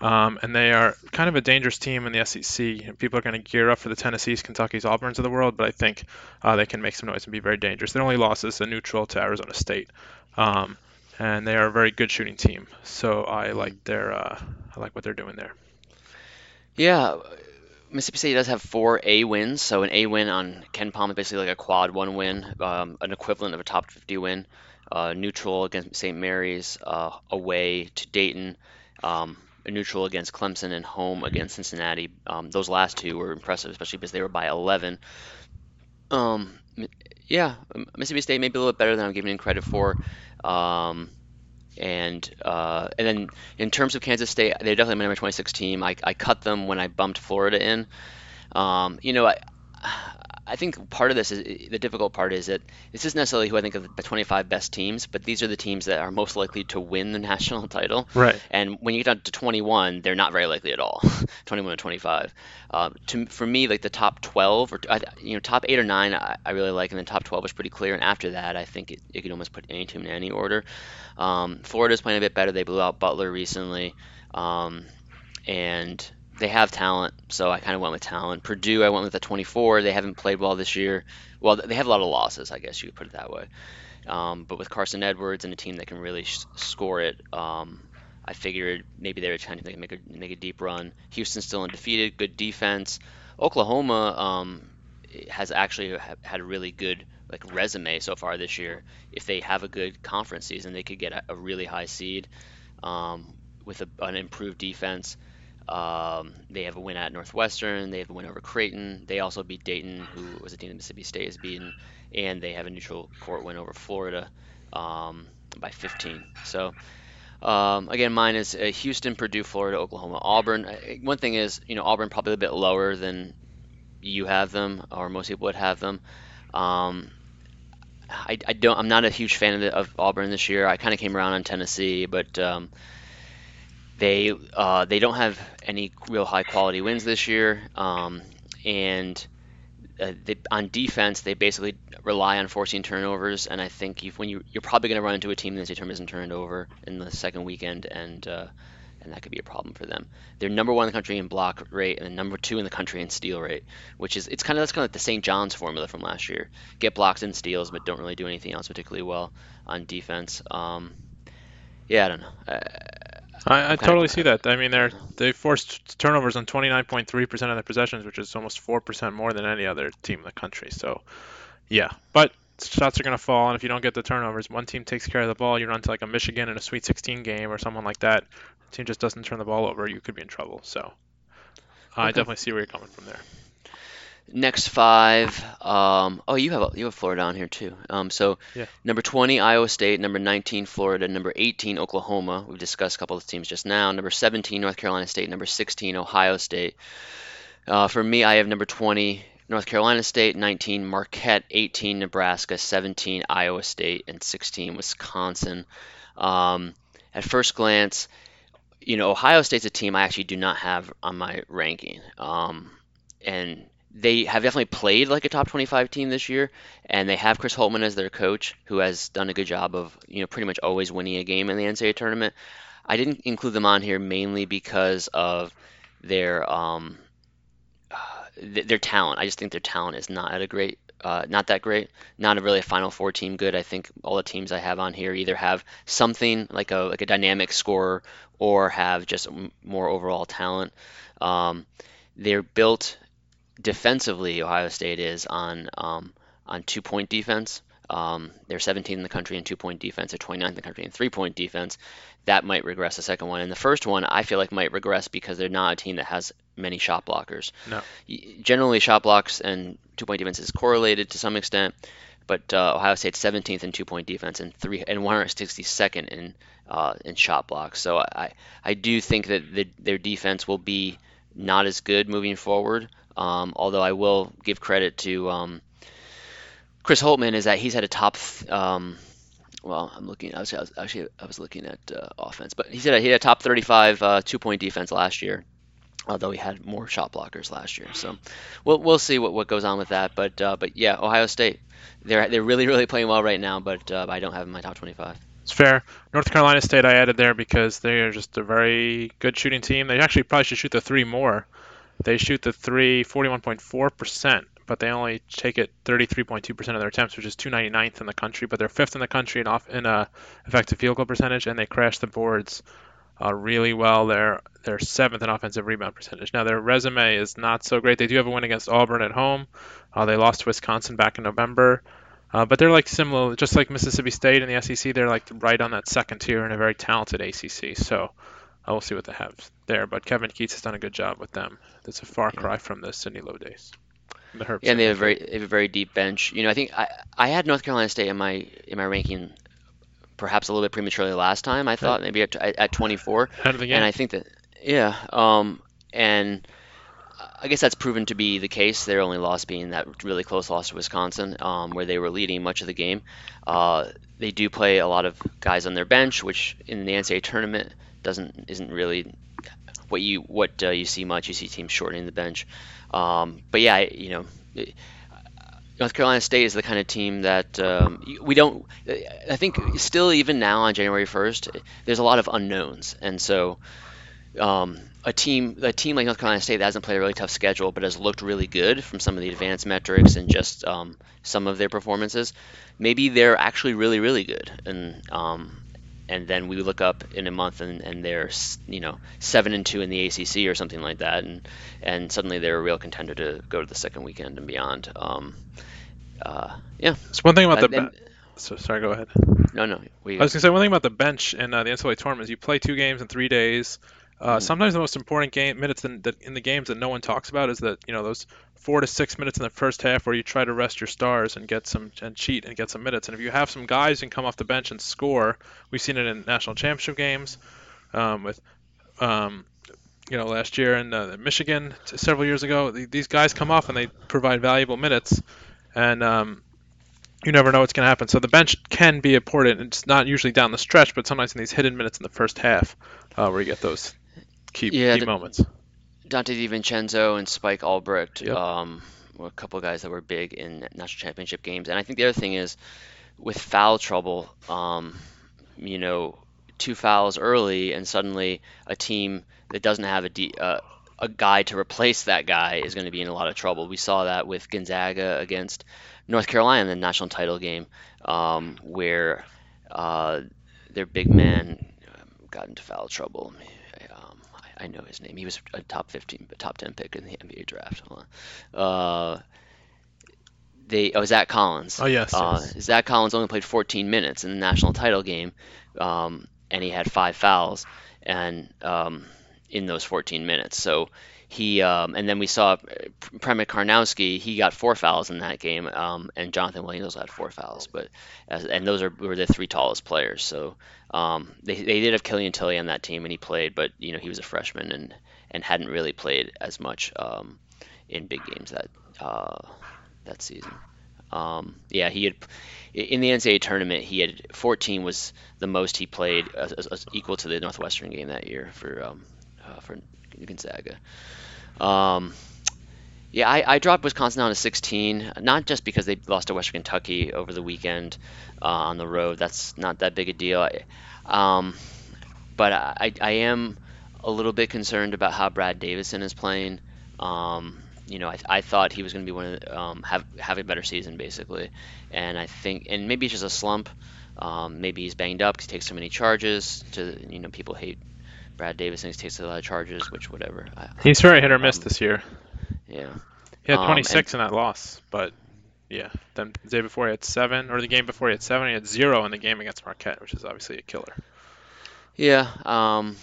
Um, and they are kind of a dangerous team in the SEC. People are going to gear up for the Tennessees, Kentucky's, Auburns of the world, but I think uh, they can make some noise and be very dangerous. Their only loss is a neutral to Arizona State, um, and they are a very good shooting team. So I like their uh, I like what they're doing there. Yeah, Mississippi State does have four A wins. So an A win on KenPom is basically like a quad one win, um, an equivalent of a top 50 win. Uh, neutral against St. Mary's, uh, away to Dayton. Um, neutral against Clemson and home against Cincinnati. Um, those last two were impressive, especially because they were by 11. Um, yeah, Mississippi State may be a little bit better than I'm giving them credit for. Um, and uh, and then in terms of Kansas State, they're definitely my number 26 team. I, I cut them when I bumped Florida in. Um, you know, I, I think part of this is the difficult part is that this isn't necessarily who I think of the 25 best teams, but these are the teams that are most likely to win the national title. Right. And when you get down to 21, they're not very likely at all. 21 to 25. Uh, to, for me, like the top 12 or you know top eight or nine, I, I really like, and then top 12 is pretty clear. And after that, I think it, you could almost put any team in any order. Um, Florida's playing a bit better. They blew out Butler recently, um, and they have talent, so I kind of went with talent. Purdue, I went with a 24. They haven't played well this year. Well, they have a lot of losses, I guess you could put it that way. Um, but with Carson Edwards and a team that can really sh- score it, um, I figured maybe they were trying to make a make a deep run. Houston's still undefeated, good defense. Oklahoma um, has actually had a really good like resume so far this year. If they have a good conference season, they could get a, a really high seed um, with a, an improved defense. Um, they have a win at Northwestern. They have a win over Creighton. They also beat Dayton, who was a team that Mississippi State has beaten, and they have a neutral court win over Florida um, by 15. So. Um, again, mine is uh, Houston, Purdue, Florida, Oklahoma, Auburn. One thing is, you know, Auburn probably a bit lower than you have them, or most people would have them. Um, I, I, don't. I'm not a huge fan of, the, of Auburn this year. I kind of came around on Tennessee, but um, they uh, they don't have any real high quality wins this year, um, and uh, they, on defense they basically rely on forcing turnovers. And I think when you you're probably going to run into a team that's determined isn't turned over in the second weekend, and uh, and that could be a problem for them. They're number one in the country in block rate and number two in the country in steal rate, which is it's kind of that's kind of like the St. John's formula from last year: get blocks and steals, but don't really do anything else particularly well on defense. Um, yeah, I don't know. I, I totally see that. I mean, they're they forced turnovers on 29.3% of their possessions, which is almost 4% more than any other team in the country. So, yeah, but shots are going to fall, and if you don't get the turnovers, one team takes care of the ball, you run to like a Michigan in a Sweet 16 game or someone like that. The team just doesn't turn the ball over, you could be in trouble. So, okay. I definitely see where you're coming from there. Next five. Um, oh, you have you have Florida on here too. Um, so yeah. number 20 Iowa State, number 19 Florida, number 18 Oklahoma. We've discussed a couple of teams just now. Number 17 North Carolina State, number 16 Ohio State. Uh, for me, I have number 20 North Carolina State, 19 Marquette, 18 Nebraska, 17 Iowa State, and 16 Wisconsin. Um, at first glance, you know Ohio State's a team I actually do not have on my ranking. Um, and they have definitely played like a top 25 team this year, and they have Chris Holtmann as their coach, who has done a good job of you know pretty much always winning a game in the NCAA tournament. I didn't include them on here mainly because of their um, th- their talent. I just think their talent is not at a great, uh, not that great, not a really a Final Four team good. I think all the teams I have on here either have something like a like a dynamic scorer or have just more overall talent. Um, they're built defensively, Ohio State is on um, on two point defense. Um, they're 17th in the country in two point defense. They're 29th in the country in three point defense. That might regress the second one. And the first one, I feel like might regress because they're not a team that has many shot blockers. No. Generally, shot blocks and two point defense is correlated to some extent. But uh, Ohio State's 17th in two point defense and three and 162nd in uh, in shot blocks. So I I do think that the, their defense will be not as good moving forward. Um, although I will give credit to um, Chris Holtmann is that he's had a top um, well, I'm looking. I was, I was actually I was looking at uh, offense, but he said he had a top 35 uh, two point defense last year, although he had more shot blockers last year. So we'll we'll see what, what goes on with that. But uh, but yeah, Ohio State, they're they're really really playing well right now. But uh, I don't have in my top 25. It's fair. North Carolina State I added there because they are just a very good shooting team. They actually probably should shoot the three more. They shoot the three 41.4%, but they only take it 33.2% of their attempts, which is 299th in the country. But they're fifth in the country in off in uh, effective field goal percentage, and they crash the boards uh, really well. They're they're seventh in offensive rebound percentage. Now their resume is not so great. They do have a win against Auburn at home. Uh, they lost to Wisconsin back in November. Uh, but they're like similar, just like Mississippi State in the SEC. They're like right on that second tier in a very talented ACC. So uh, we'll see what they have there. But Kevin Keatts has done a good job with them. It's a far cry from the Sidney Lowe days. The yeah, and they have a very they have a very deep bench. You know, I think I, I had North Carolina State in my in my ranking perhaps a little bit prematurely last time. I thought maybe at, at 24. Out of the game. And I think that yeah, um, and I guess that's proven to be the case. Their only loss being that really close loss to Wisconsin, um, where they were leading much of the game. Uh, they do play a lot of guys on their bench, which in the NCAA tournament doesn't isn't really what you what uh, you see much. You see teams shortening the bench. Um, but yeah, you know. North Carolina State is the kind of team that um, we don't. I think still even now on January 1st, there's a lot of unknowns, and so um, a team a team like North Carolina State that hasn't played a really tough schedule but has looked really good from some of the advanced metrics and just um, some of their performances, maybe they're actually really really good and um, and then we look up in a month and, and they're you know seven and two in the ACC or something like that and and suddenly they're a real contender to go to the second weekend and beyond. Um, uh, yeah. So one thing about the ben- so sorry, go ahead. No, no. We, I was gonna say one thing about the bench in uh, the NCAA tournament is you play two games in three days. Uh, mm. Sometimes the most important game minutes in the, in the games that no one talks about is that you know those four to six minutes in the first half where you try to rest your stars and get some and cheat and get some minutes. And if you have some guys who can come off the bench and score, we've seen it in national championship games um, with um, you know last year in uh, Michigan several years ago. These guys come off and they provide valuable minutes, and um, you never know what's going to happen. So the bench can be important. It's not usually down the stretch, but sometimes in these hidden minutes in the first half uh, where you get those key, yeah, key the, moments. Donte DiVincenzo and Spike Albrecht yep. um, were a couple guys that were big in national championship games. And I think the other thing is with foul trouble, um, you know, two fouls early, and suddenly a team that doesn't have a uh, a guy to replace that guy is going to be in a lot of trouble. We saw that with Gonzaga against North Carolina in the national title game, um, where uh, their big man got into foul trouble. I know his name. He was a top 15, top 10 pick in the NBA draft. Uh, they oh Zach Collins. Oh yes, uh, yes. Zach Collins only played 14 minutes in the national title game, um, and he had five fouls and um, in those 14 minutes. So he um, and then we saw Przemek Karnowski. He got four fouls in that game, um, and Jonathan Williams had four fouls. But as, and those are were the three tallest players. So um, they, they did have Killian Tillie on that team, and he played, but you know he was a freshman and and hadn't really played as much um, in big games that uh, that season. Um, yeah, he had in the NCAA tournament. He had 14 was the most he played, uh, equal to the Northwestern game that year for um, uh, for Gonzaga. Um, yeah, I, I, dropped Wisconsin down to 16, not just because they lost to Western Kentucky over the weekend uh, on the road. That's not that big a deal. I, um, but I, I am a little bit concerned about how Brad Davison is playing. Um, you know, I, I thought he was going to be one of the, um, have have a better season basically, and I think and maybe it's just a slump. Um, maybe he's banged up because he takes so many charges. To you know, people hate Brad Davison takes a lot of charges, which whatever. I, He's very hit or miss um, this year. Yeah. He had 26 um, in that loss, but yeah. Then the day before he had seven, or the game before he had seven, he had zero in the game against Marquette, which is obviously a killer. Yeah. Um,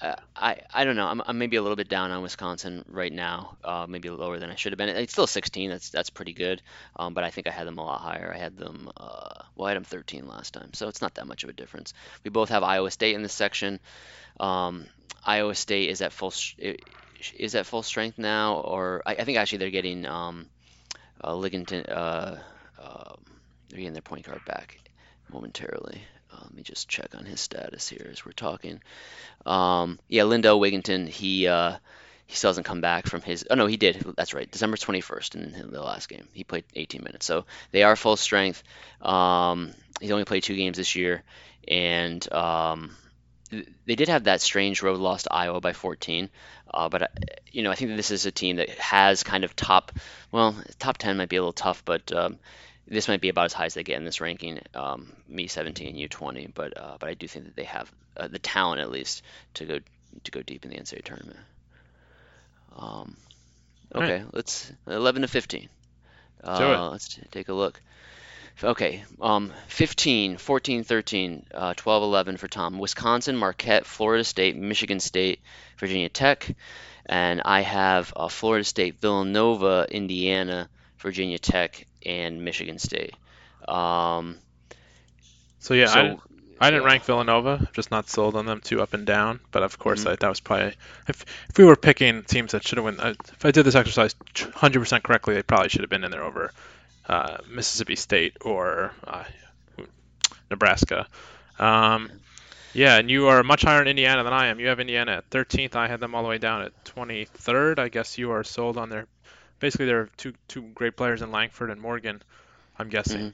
I I don't know. I'm, I'm maybe a little bit down on Wisconsin right now. Uh, maybe lower than I should have been. It's still 16. That's that's pretty good. Um, but I think I had them a lot higher. I had them. Uh, well, I had them 13 last time, so it's not that much of a difference. We both have Iowa State in this section. Um, Iowa State is at full is at full strength now, or I, I think actually they're getting um, uh, Ligonton. Uh, uh, they're getting their point guard back. momentarily. Uh, let me just check on his status here as we're talking. Um, yeah, Lindell Wigginton, he uh, he still hasn't come back from his. Oh no, he did. That's right, December 21st in, the last game. He played 18 minutes, so they are full strength. Um, he's only played two games this year, and um, they did have that strange road loss to Iowa by 14. Uh, but uh, you know, I think that this is a team that has kind of top. Well, top 10 might be a little tough, but um, this might be about as high as they get in this ranking. Um, me 17, and you 20, but uh, but I do think that they have uh, the talent at least to go to go deep in the NCAA tournament. Um, okay, right. let's 11 to 15. Uh, let's t- take a look. Okay, um, 15, 14, 13, uh, 12, 11 for Tom. Wisconsin, Marquette, Florida State, Michigan State, Virginia Tech, and I have uh, Florida State, Villanova, Indiana, Virginia Tech, and Michigan State. Um, so yeah, so, I, I didn't yeah. rank Villanova. Just not sold on them too up and down. But of course, mm-hmm. I, that was probably if if we were picking teams that should have won. Uh, if I did this exercise 100% correctly, they probably should have been in there over uh, Mississippi State or uh, Nebraska. Um, yeah, and you are much higher in Indiana than I am. You have Indiana at 13th. I had them all the way down at 23rd. I guess you are sold on their. Basically, there are two two great players in Langford and Morgan. I'm guessing.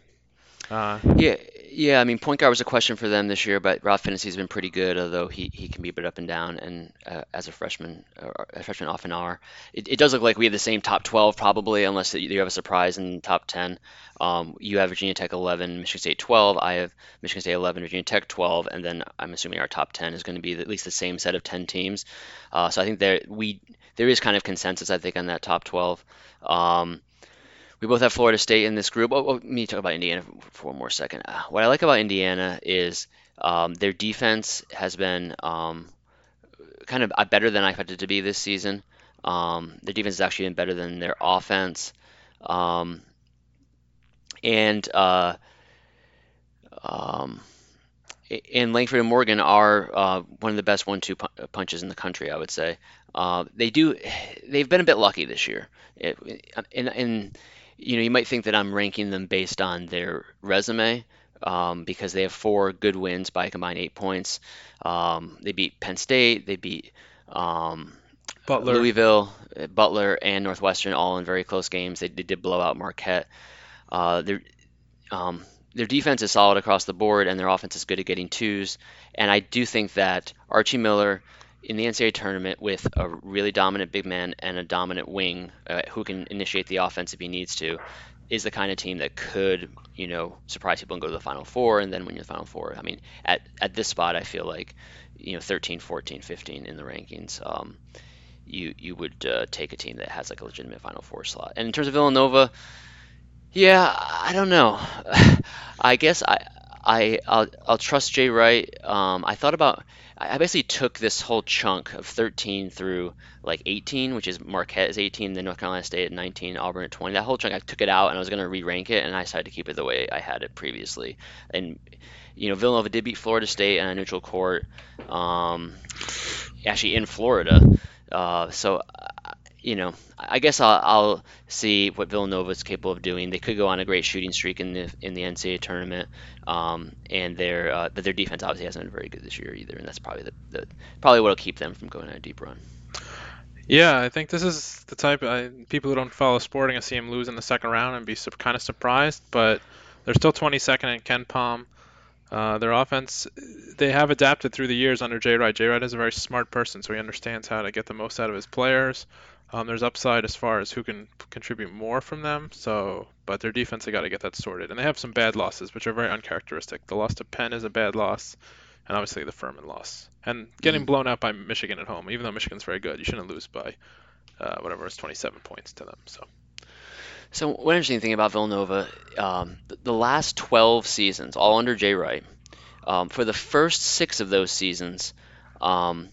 Mm-hmm. Uh, yeah, yeah. I mean, point guard was a question for them this year, but Rob Phinisee's been pretty good, although he, he can be a bit up and down. And uh, as a freshman, uh, a freshman often are. It, it, does look like we have the same top 12 probably, unless you have a surprise in the top 10. Um, you have Virginia Tech 11, Michigan State 12. I have Michigan State 11, Virginia Tech 12, and then I'm assuming our top 10 is going to be at least the same set of 10 teams. Uh, so I think there we there is kind of consensus I think on that top 12. Um, we both have Florida State in this group. Oh, oh, let me talk about Indiana for one more second. Uh, what I like about Indiana is um, their defense has been um, kind of uh, better than I expected to be this season. Um, their defense has actually been better than their offense. Um, and uh, um, and Langford and Morgan are uh, one of the best one-two punches in the country, I would say. Uh, they do, they've been a bit lucky this year. It, and, and you know, you might think that I'm ranking them based on their resume um, because they have four good wins by combined eight points. Um, they beat Penn State, they beat um, Butler. Louisville, Butler, and Northwestern all in very close games. They, they did blow out Marquette. Uh, their um, their defense is solid across the board, and their offense is good at getting twos. And I do think that Archie Miller in the NCAA tournament with a really dominant big man and a dominant wing uh, who can initiate the offense if he needs to, is the kind of team that could, you know, surprise people and go to the Final Four and then win the Final Four. I mean, at, at this spot, I feel like, you know, 13, 14, 15 in the rankings, um, you you would uh, take a team that has like a legitimate Final Four slot. And in terms of Villanova, yeah, I don't know. I guess I I I'll, I'll trust Jay Wright. Um, I thought about I basically took this whole chunk of 13 through like 18, which is Marquette is 18, then North Carolina State at 19, Auburn at 20. That whole chunk I took it out and I was going to re-rank it, and I decided to keep it the way I had it previously. And you know, Villanova did beat Florida State on a neutral court, um, actually in Florida. Uh, so you know, I guess I'll, I'll, see what Villanova is capable of doing. They could go on a great shooting streak in the in the NCAA tournament, um, and their uh, but their defense obviously hasn't been very good this year either, and that's probably the, the probably what'll keep them from going on a deep run. Yeah, I think this is the type I, people who don't follow sporting. I see them lose in the second round and be kind of surprised, but they're still 22nd in KenPom. Uh, their offense, they have adapted through the years under Jay Wright. Jay Wright is a very smart person, so he understands how to get the most out of his players. Um, there's upside as far as who can contribute more from them. So, but their defense, they got to get that sorted. And they have some bad losses, which are very uncharacteristic. The loss to Penn is a bad loss, and obviously the Furman loss. And getting mm blown out by Michigan at home, even though Michigan's very good, you shouldn't lose by uh, whatever it's 27 points to them. So. So one interesting thing about Villanova, um, the last 12 seasons, all under Jay Wright, um, for the first six of those seasons, um,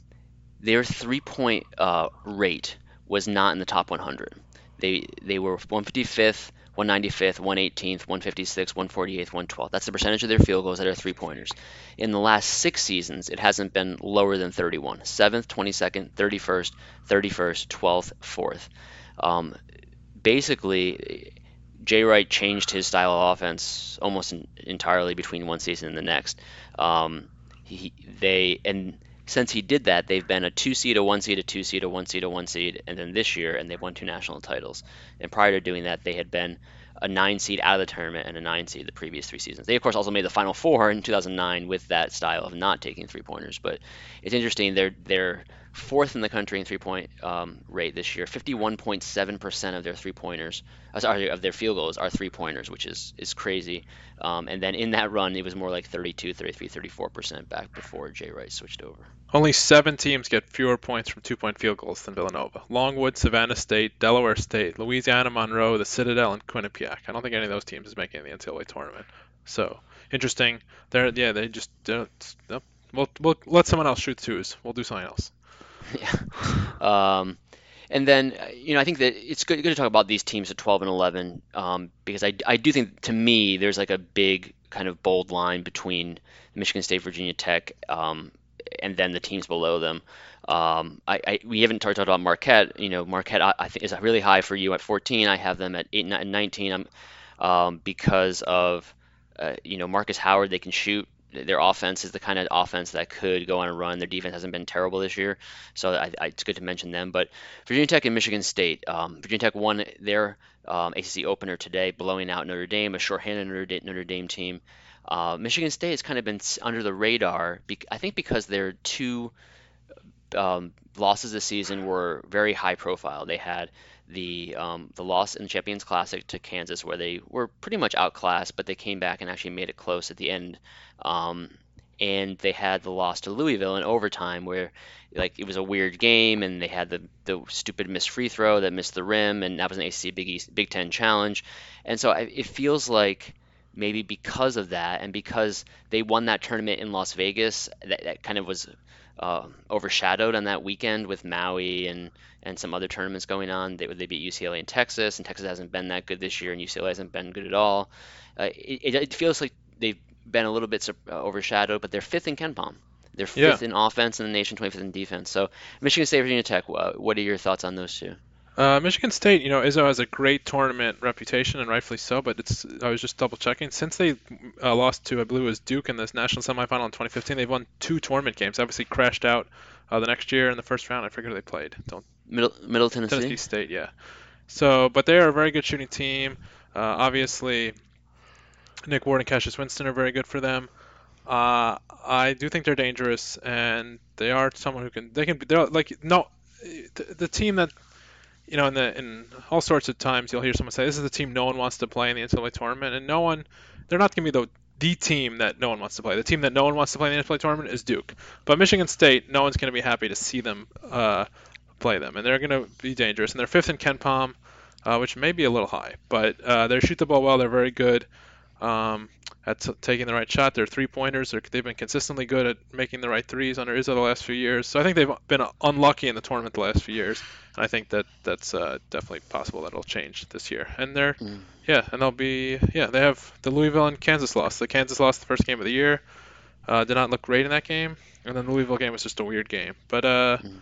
their three-point uh, rate was not in the top 100. They they were 155th, 195th, 118th, 156th, 148th, 112th. That's the percentage of their field goals that are three pointers. In the last six seasons, it hasn't been lower than 31. 7th, 22nd, 31st, 31st, 12th, 4th. Um, basically, Jay Wright changed his style of offense almost entirely between one season and the next. Um, he, they and since he did that, they've been a two seed, a one seed, a two seed, a one seed, a one seed, and then this year, and they've won two national titles. And prior to doing that, they had been a nine seed out of the tournament and a nine seed the previous three seasons. They of course also made the final four in 2009 with that style of not taking three pointers. But it's interesting. They're they're fourth in the country in three point um, rate this year. 51.7% of their three pointers, uh, sorry, of their field goals are three pointers, which is is crazy. Um, and then in that run, it was more like 32, 33, 34% back before Jay Wright switched over. Only seven teams get fewer points from two point field goals than Villanova Longwood, Savannah State, Delaware State, Louisiana Monroe, the Citadel, and Quinnipiac. I don't think any of those teams is making the NCAA tournament. So interesting. They're yeah they just uh, we'll, we'll let someone else shoot twos. We'll do something else. yeah. Um, and then, you know, I think that it's good, good to talk about these teams at 12 and 11 um, because I, I do think, to me, there's like a big kind of bold line between Michigan State, Virginia Tech, um, and then the teams below them. Um, I, I, we haven't talked about Marquette. You know, Marquette I, I, think is really high for you at 14. I have them at 8 and 19 um, um, because of uh, you know Marcus Howard. They can shoot their offense is the kind of offense that could go on a run. Their defense hasn't been terrible this year, so I, I, it's good to mention them. But Virginia Tech and Michigan State, um, Virginia Tech won their um, ACC opener today, blowing out Notre Dame, a shorthanded Notre Dame, Notre Dame team. Uh, Michigan State has kind of been under the radar, I think, because their two um, losses this season were very high profile. They had the um, the loss in the Champions Classic to Kansas, where they were pretty much outclassed, but they came back and actually made it close at the end. Um, and they had the loss to Louisville in overtime, where like it was a weird game, and they had the the stupid missed free throw that missed the rim, and that was an ACC Big East, Big Ten challenge. And so I, it feels like maybe because of that, and because they won that tournament in Las Vegas, that, that kind of was uh, overshadowed on that weekend with Maui and and some other tournaments going on. They they beat UCLA in Texas, and Texas hasn't been that good this year, and UCLA hasn't been good at all. Uh, it, it, feels like they've been a little bit uh, overshadowed, but they're fifth in KenPom. They're fifth yeah. in offense in the nation, 25th in defense. So Michigan State, Virginia Tech. What are your thoughts on those two? Uh, Michigan State, you know, Izzo has a great tournament reputation, and rightfully so. But it's I was just double checking since they uh, lost to I believe it was Duke in this national semifinal in 2015. They've won two tournament games. Obviously crashed out uh, the next year in the first round. I forget who they played. Don't Middle Middle Tennessee. Tennessee State, yeah. So, but they are a very good shooting team. Uh, obviously, Nick Ward and Cassius Winston are very good for them. Uh, I do think they're dangerous, and they are someone who can they can they're like no the, the team that you know, in the in all sorts of times you'll hear someone say, "This is the team no one wants to play in the NCAA tournament," and no one, they're not going to be the the team that no one wants to play. The team that no one wants to play in the NCAA tournament is Duke, but Michigan State, no one's going to be happy to see them uh, play them, and they're going to be dangerous. And they're fifth in KenPom, uh, which may be a little high, but uh, they shoot the ball well. They're very good. Um, at t- taking the right shot. Their three pointers, they've been consistently good at making the right threes under Izzo the last few years. So I think they've been unlucky in the tournament the last few years. And I think that that's uh, definitely possible that it'll change this year. And they're, mm. yeah, and they'll be, yeah, they have the Louisville and Kansas loss. The Kansas lost the first game of the year. Uh, did not look great in that game. And then the Louisville game was just a weird game. But, uh, mm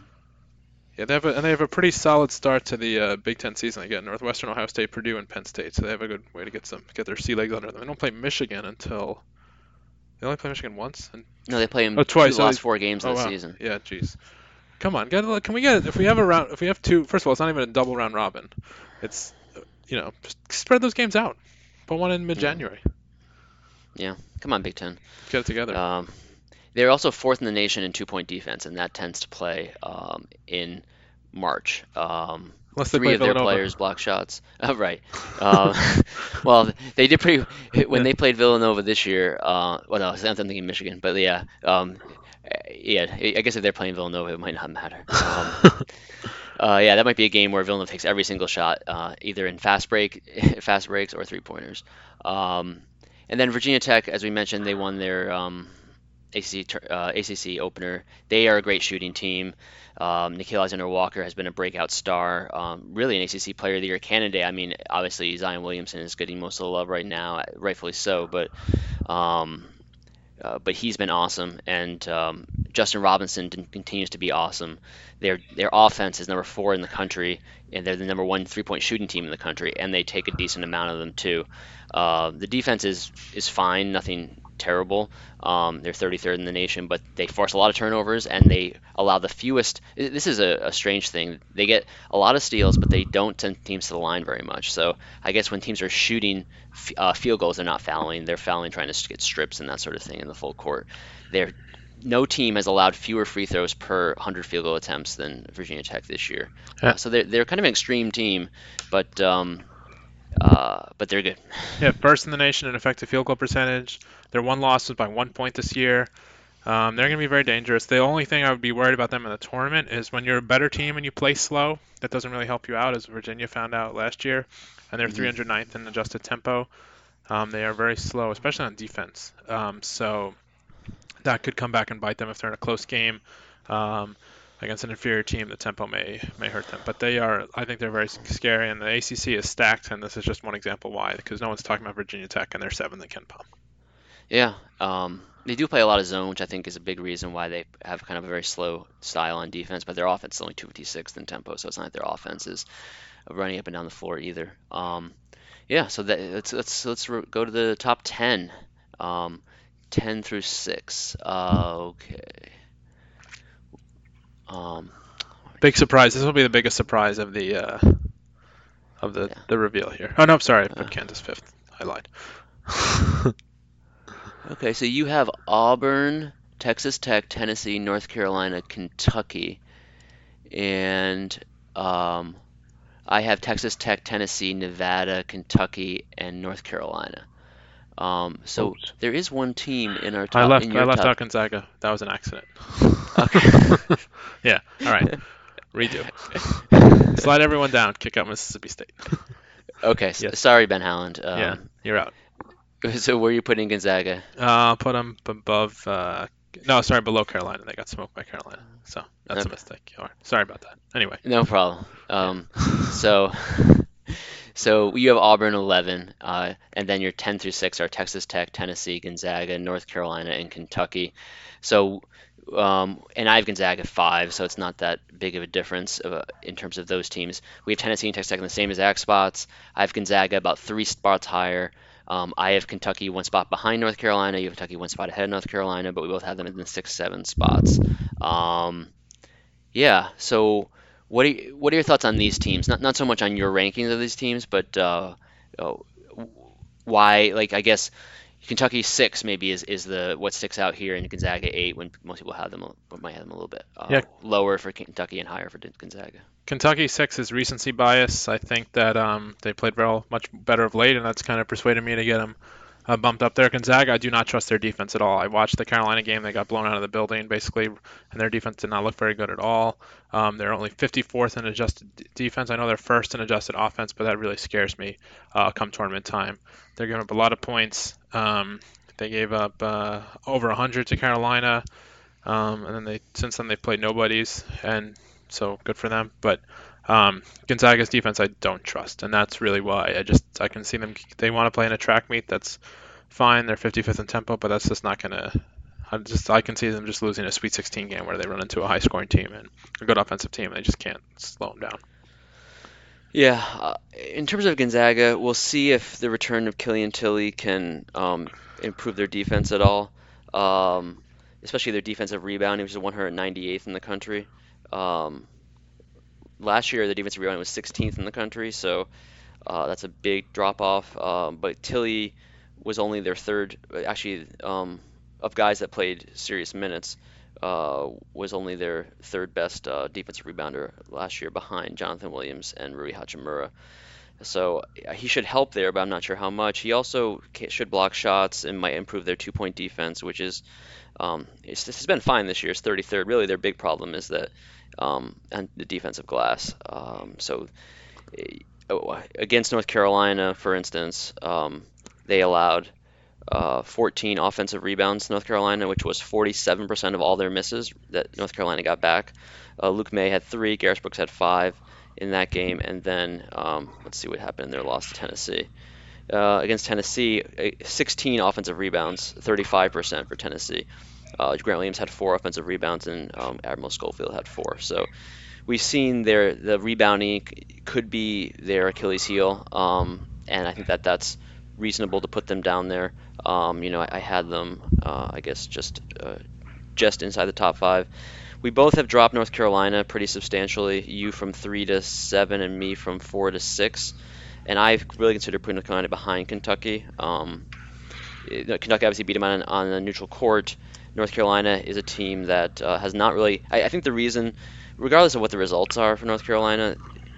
yeah, they have a, and they have a pretty solid start to the uh, Big Ten season. They get Northwestern, Ohio State, Purdue, and Penn State, so they have a good way to get some get their sea legs under them. They don't play Michigan until they only play Michigan once. And, no, they play them oh, twice. The last four games oh, of the wow. season. Yeah, jeez. Come on, get, can we get if we have a round? If we have two, first of all, it's not even a double round robin. It's you know just spread those games out. Put one in mid-January. Yeah, come on, Big Ten. Get it together. Um, they're also fourth in the nation in two-point defense, and that tends to play um, in March. Um, three of their players block shots. Oh, right. Uh, well, they did pretty when they played Villanova this year. Uh, well, no, I'm thinking Michigan, but yeah, um, yeah. I guess if they're playing Villanova, it might not matter. Um, uh, yeah, that might be a game where Villanova takes every single shot, uh, either in fast break, fast breaks, or three pointers. Um, and then Virginia Tech, as we mentioned, they won their um, ACC, uh, ACC opener. They are a great shooting team. Um, Nickeil Alexander Walker has been a breakout star, um, really an ACC Player of the Year candidate. I mean, obviously Zion Williamson is getting most of the love right now, rightfully so, but um, uh, but he's been awesome, and um, Justin Robinson continues to be awesome. Their their offense is number four in the country and they're the number one three-point shooting team in the country, and they take a decent amount of them too. Uh, the defense is is fine, nothing terrible. Um, they're 33rd in the nation, but they force a lot of turnovers and they allow the fewest. This is a, a, strange thing. They get a lot of steals, but they don't send teams to the line very much. So I guess when teams are shooting uh, field goals, they're not fouling. They're fouling trying to get strips and that sort of thing in the full court. They're no team has allowed fewer free throws per 100 field goal attempts than Virginia Tech this year. Yeah. Uh, so they're, they're kind of an extreme team, but um, uh, but they're good. Yeah, first in the nation in effective field goal percentage. Their one loss was by one point this year. Um, they're going to be very dangerous. The only thing I would be worried about them in the tournament is when you're a better team and you play slow, that doesn't really help you out, as Virginia found out last year. And they're mm-hmm. 309th in adjusted tempo. Um, they are very slow, especially on defense. Um, so that could come back and bite them if they're in a close game. Um, against an inferior team, the tempo may may hurt them. But they are, I think, they're very scary, and the ACC is stacked. And this is just one example why, because no one's talking about Virginia Tech, and they're seventh in KenPom. Yeah, um, they do play a lot of zone, which I think is a big reason why they have kind of a very slow style on defense. But their offense is only 256th in tempo, so it's not like their offense is running up and down the floor either. Um, yeah, so that, let's let's let's go to the top 10, um, 10 through six. Uh, okay. Um, Big surprise. This will be the biggest surprise of the uh, of the, yeah. the reveal here. Oh no, I'm sorry. I put uh, Kansas fifth. I lied. okay, so you have Auburn, Texas Tech, Tennessee, North Carolina, Kentucky, and um, I have Texas Tech, Tennessee, Nevada, Kentucky, and North Carolina. Um, so Oops. there is one team in our top. I left. I left top... out Gonzaga. That was an accident. Okay. yeah. All right. Redo. Slide everyone down. Kick out Mississippi State. okay. Yes. Sorry, Ben Howland. Um, yeah, you're out. So where are you putting Gonzaga? Uh, I'll put them above. Uh, no, sorry, below Carolina. They got smoked by Carolina. So that's okay. a mistake. Sorry about that. Anyway. No problem. Um, so so you have Auburn 11, uh, and then your 10 through 6 are Texas Tech, Tennessee, Gonzaga, North Carolina, and Kentucky. So, um, and I have Gonzaga 5, so it's not that big of a difference uh, in terms of those teams. We have Tennessee and Texas Tech in the same exact spots. I have Gonzaga about three spots higher. Um, I have Kentucky one spot behind North Carolina. You have Kentucky one spot ahead of North Carolina, but we both have them in the six, seven spots. Um, yeah, so what are you, what are your thoughts on these teams? Not not so much on your rankings of these teams, but uh, uh, why? Like I guess Kentucky six maybe is, is the what sticks out here, and Gonzaga eight when most people have them might have them a little bit uh, yeah. lower for Kentucky and higher for Gonzaga. Kentucky six is recency bias. I think that um, they played well, much better of late, and that's kind of persuaded me to get them uh, bumped up there. Gonzaga, I do not trust their defense at all. I watched the Carolina game; they got blown out of the building basically, and their defense did not look very good at all. Um, they're only 54th in adjusted d- defense. I know they're first in adjusted offense, but that really scares me uh, come tournament time. They're giving up a lot of points. Um, they gave up uh, over 100 to Carolina, um, and then they since then they've played nobodies, and so good for them. But um, Gonzaga's defense I don't trust, and that's really why I just I can see them. They want to play in a track meet. That's fine. They're 55th in tempo, but that's just not gonna. I just I can see them just losing a Sweet 16 game where they run into a high scoring team and a good offensive team, and they just can't slow them down. Yeah, uh, in terms of Gonzaga, we'll see if the return of Killian Tillie can um, improve their defense at all, um, especially their defensive rebounding, which is 198th in the country. Um, last year the defensive rebounding was 16th in the country, so uh, that's a big drop off. Um, but Tillie was only their third, actually, um, of guys that played serious minutes, uh, was only their third best uh, defensive rebounder last year behind Jonathan Williams and Rui Hachimura. So he should help there, but I'm not sure how much. He also should block shots and might improve their two point defense, which is um, this has been fine this year. It's 33rd. Really, their big problem is that um, and the defensive glass. Um, so uh, against North Carolina, for instance, um, they allowed uh, 14 offensive rebounds to North Carolina, which was 47% of all their misses that North Carolina got back. Uh, Luke Maye had three, Garrett Brooks had five in that game, and then um, let's see what happened in their loss to Tennessee. Uh, against Tennessee, 16 offensive rebounds, 35% for Tennessee. Uh, Grant Williams had four offensive rebounds, and um, Admiral Schofield had four. So we've seen their the rebounding could be their Achilles heel, um, and I think that that's reasonable to put them down there. Um, you know, I, I had them, uh, I guess, just uh, just inside the top five. We both have dropped North Carolina pretty substantially. You from three to seven, and me from four to six. And I really consider putting Carolina behind Kentucky. Um, Kentucky obviously beat them on, on a neutral court. North Carolina is a team that uh, has not really. I, I, think the reason, regardless of what the results are for North Carolina,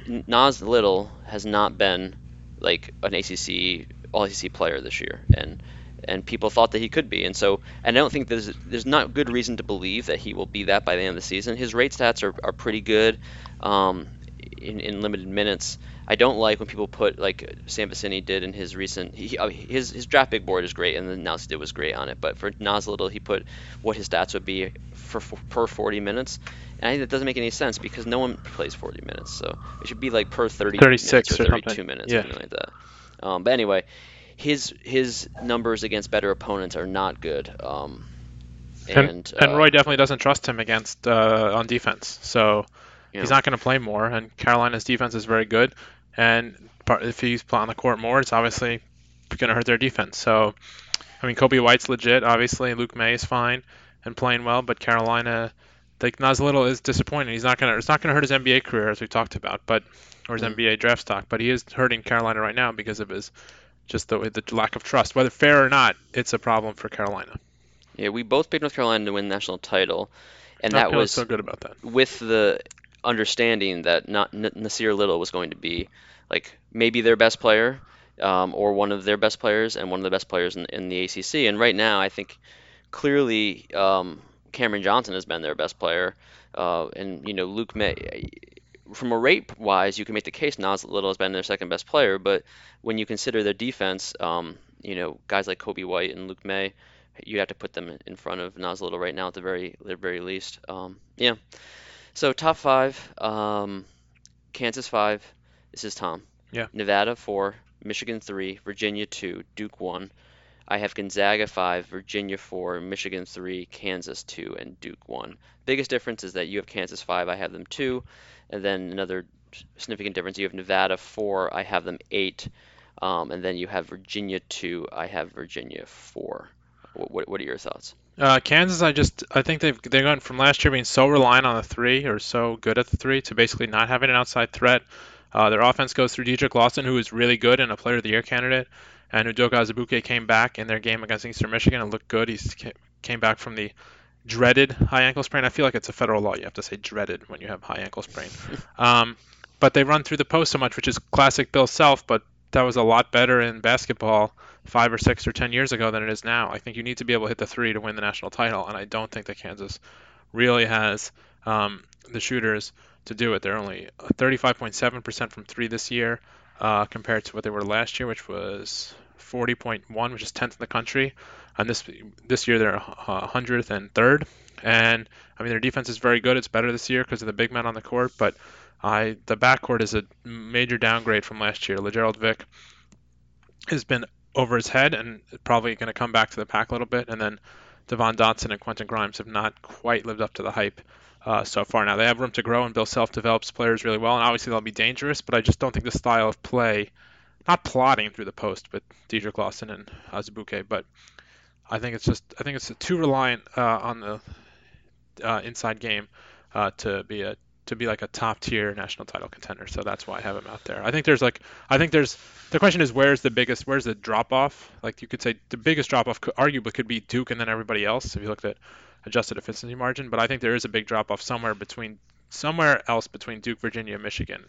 Nas Little has not been like an ACC All ACC player this year, and and people thought that he could be. And so, and I don't think there's there's not good reason to believe that he will be that by the end of the season. His rate stats are, are pretty good um, in, in limited minutes. I don't like when people put like Sam Vecenie did in his recent he, uh, his his draft big board is great and the analysis did was great on it. But for Nas Little, he put what his stats would be for, for per 40 minutes, and I think that doesn't make any sense because no one plays 40 minutes, so it should be like per 30 36 minutes or 32 minutes, yeah. something like that. Um, but anyway, his his numbers against better opponents are not good. Um, and and, uh, and, Roy definitely doesn't trust him against uh, on defense, so he's not going to play more. And Carolina's defense is very good, and if he's on the court more, it's obviously going to hurt their defense. So, I mean, Coby White's legit, obviously. Luke Maye is fine and playing well, but Carolina, like Nas Little is disappointing. He's not going to. It's not going to hurt his NBA career as we talked about, but or his mm-hmm. NBA draft stock, but he is hurting Carolina right now because of his just the, the lack of trust. Whether fair or not, it's a problem for Carolina. Yeah, we both picked North Carolina to win the national title, and that was so good about that. With the understanding that not N- Nassir Little was going to be like maybe their best player, um, or one of their best players, and one of the best players in, in the ACC. And right now, I think clearly um, Cameron Johnson has been their best player, uh, and you know Luke Maye, from a rate wise, you can make the case Nas Little has been their second best player, but when you consider their defense, um, you know, guys like Coby White and Luke Maye, you'd have to put them in front of Nas Little right now at the very, the very least. Um, yeah. So top five, um, Kansas five. This is Tom. Yeah. Nevada four, Michigan three, Virginia two, Duke one. I have Gonzaga five, Virginia four, Michigan three, Kansas two, and Duke one. Biggest difference is that you have Kansas five, I have them two, and then another significant difference you have Nevada four, I have them eight, um, and then you have Virginia two, I have Virginia four. What, what are your thoughts? Uh, Kansas, I just I think they've they've gone from last year being so reliant on the three or so good at the three to basically not having an outside threat. Uh, their offense goes through Dedric Lawson, who is really good and a Player of the Year candidate and Udoka Azubuike came back in their game against Eastern Michigan and looked good. He came back from the dreaded high ankle sprain. I feel like it's a federal law. You have to say dreaded when you have high ankle sprain. um, but they run through the post so much, which is classic Bill Self, but that was a lot better in basketball five or six or ten years ago than it is now. I think you need to be able to hit the three to win the national title, and I don't think that Kansas really has um, the shooters to do it. They're only 35.7% from three this year uh, compared to what they were last year, which was 40.1, which is 10th in the country. And this this year they're 100th and third. And I mean their defense is very good. It's better this year because of the big men on the court. But I the backcourt is a major downgrade from last year. Lagerald Vick has been over his head and probably going to come back to the pack a little bit. And then Devon Dotson and Quentin Grimes have not quite lived up to the hype uh, so far. Now they have room to grow, and Bill Self develops players really well, and obviously they'll be dangerous. But I just don't think the style of play, not plotting through the post, but Dedric Lawson and Azubuike, but I think it's just I think it's too reliant uh, on the uh, inside game uh, to be a to be like a top tier national title contender. So that's why I have him out there. I think there's like I think there's the question is where's the biggest where's the drop off? Like you could say the biggest drop off could arguably could be Duke and then everybody else if you looked at adjusted efficiency margin, but I think there is a big drop off somewhere between somewhere else between Duke, Virginia, and Michigan.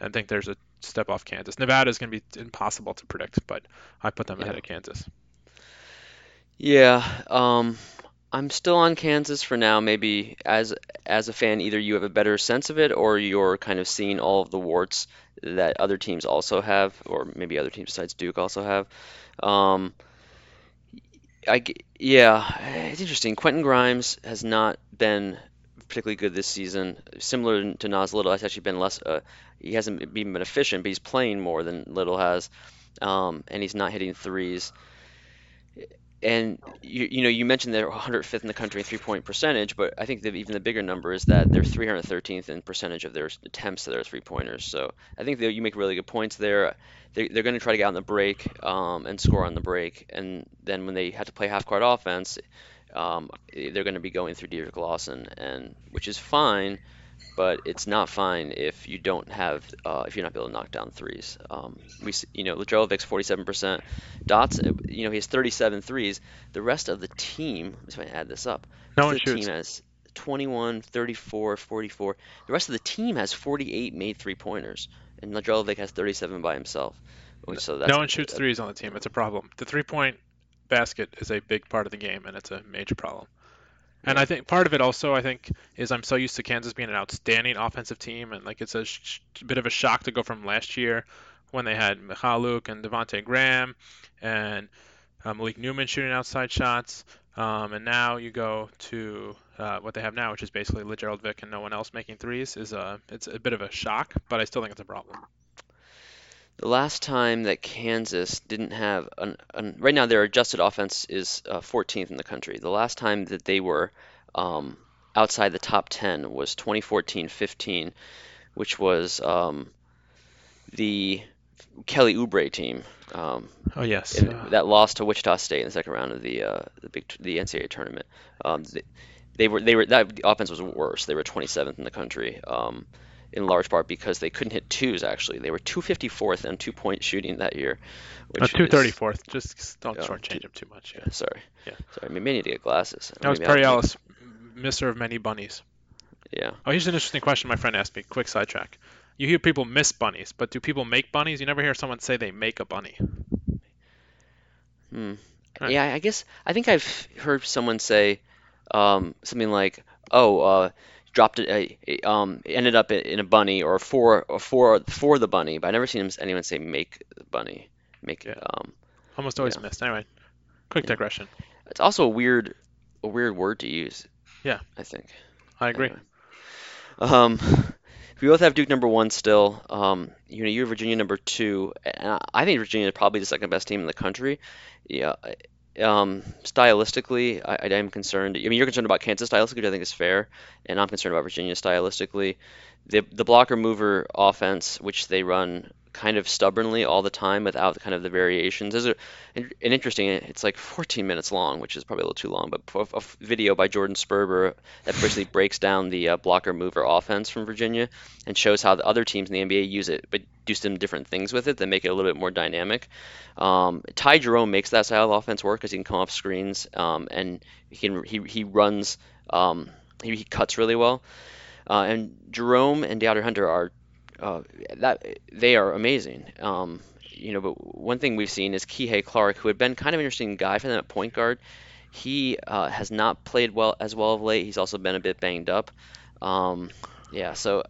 I think there's a step off Kansas. Nevada is going to be impossible to predict, but I put them yeah. ahead of Kansas. Yeah, um, I'm still on Kansas for now. Maybe as as a fan, either you have a better sense of it, or you're kind of seeing all of the warts that other teams also have, or maybe other teams besides Duke also have. Um, I yeah, it's interesting. Quentin Grimes has not been particularly good this season. Similar to Nas Little, has actually been less. Uh, he hasn't even been efficient, but he's playing more than Little has, um, and he's not hitting threes. And you, you know you mentioned they're 105th in the country in three point percentage, but I think even the bigger number is that they're 313th in percentage of their attempts to their three pointers. So I think you make really good points there. They, they're going to try to get on the break um, and score on the break, and then when they have to play half court offense, um, they're going to be going through Derrick Lawson, and which is fine but it's not fine if you don't have uh, if you're not able to knock down threes. Um, we you know Lagerald Vick's 47%, Dots you know he has 37 threes. The rest of the team, let's see if I add this up. No one the shoots. team has 21, 34, 44. The rest of the team has 48 made three pointers, and Lajelovic has 37 by himself. So that's no one shoots threes on the team. It's a problem. The three point basket is a big part of the game, and it's a major problem. And I think part of it also, I think, is I'm so used to Kansas being an outstanding offensive team, and like it's a sh- bit of a shock to go from last year when they had Mykhailiuk and Devonte Graham and uh, Malik Newman shooting outside shots, um, and now you go to uh, what they have now, which is basically Lagerald Vick and no one else making threes. Is a it's a bit of a shock, but I still think it's a problem. The last time that Kansas didn't have an, an right now their adjusted offense is uh, 14th in the country. The last time that they were um, outside the top 10 was 2014-15, which was um, the Kelly Oubre team. Um, oh yes, uh, that lost to Wichita State in the second round of the uh, the big the NCAA tournament. Um, they, they, were they were that the offense was worse. They were 27th in the country. In large part because they couldn't hit twos. Actually, they were 254th in two point shooting that year. Which uh, 234th. Just don't uh, shortchange two, them too much. Yeah. Sorry. Yeah. Sorry. I mean, may need to get glasses. That was Perry Ellis, misser of many bunnies. Yeah. Oh, here's an interesting question my friend asked me. Quick sidetrack. You hear people miss bunnies, but do people make bunnies? You never hear someone say they make a bunny. Hmm. Right. Yeah, I guess I think I've heard someone say um, something like, "Oh, uh, dropped it, uh, um, ended up in a bunny or for or for for the bunny, but I never seen anyone say make the bunny. Make yeah. um, almost always yeah. missed. Anyway, quick yeah. digression. It's also a weird a weird word to use. Yeah, I think. I agree. Anyway. Um, we both have Duke number one still. Um, you know, you're Virginia number two, and I think Virginia is probably the second best team in the country. Yeah, um, stylistically, I, I, am concerned. I mean, you're concerned about Kansas stylistically, which I think is fair, and I'm concerned about Virginia stylistically. The the blocker mover offense, which they run kind of stubbornly all the time without kind of the variations. There's a, an interesting, it's like 14 minutes long, which is probably a little too long, but a video by Jordan Sperber that basically breaks down the uh, blocker mover offense from Virginia and shows how the other teams in the NBA use it, but do some different things with it that make it a little bit more dynamic. Um, Ty Jerome makes that style of offense work because he can come off screens um, and he can he, he runs um, he, he cuts really well. Uh, and Jerome and DeAndre Hunter are uh, that they are amazing. Um, you know, but one thing we've seen is Kihei Clark, who had been kind of an interesting guy for them at point guard. He uh, has not played well as well of late. He's also been a bit banged up. Um, yeah, so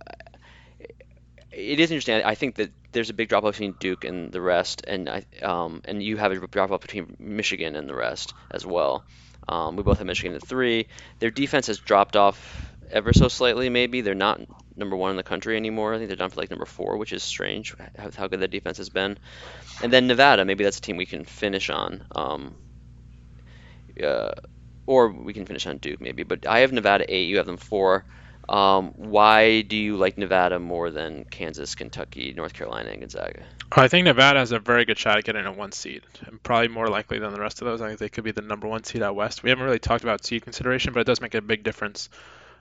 it is interesting. I think that there's a big drop off between Duke and the rest, and I um, and you have a drop off between Michigan and the rest as well. Um, we both have Michigan at three. Their defense has dropped off ever so slightly. Maybe they're not number one in the country anymore. I think they're down for like number four, which is strange how, how good that defense has been. And then Nevada, maybe that's a team we can finish on. Um, uh, or we can finish on Duke maybe. But I have Nevada eight. You have them four. Um, why do you like Nevada more than Kansas, Kentucky, North Carolina, and Gonzaga? I think Nevada has a very good shot at getting a one seed, and probably more likely than the rest of those. I think they could be the number one seed out west. We haven't really talked about seed consideration, but it does make a big difference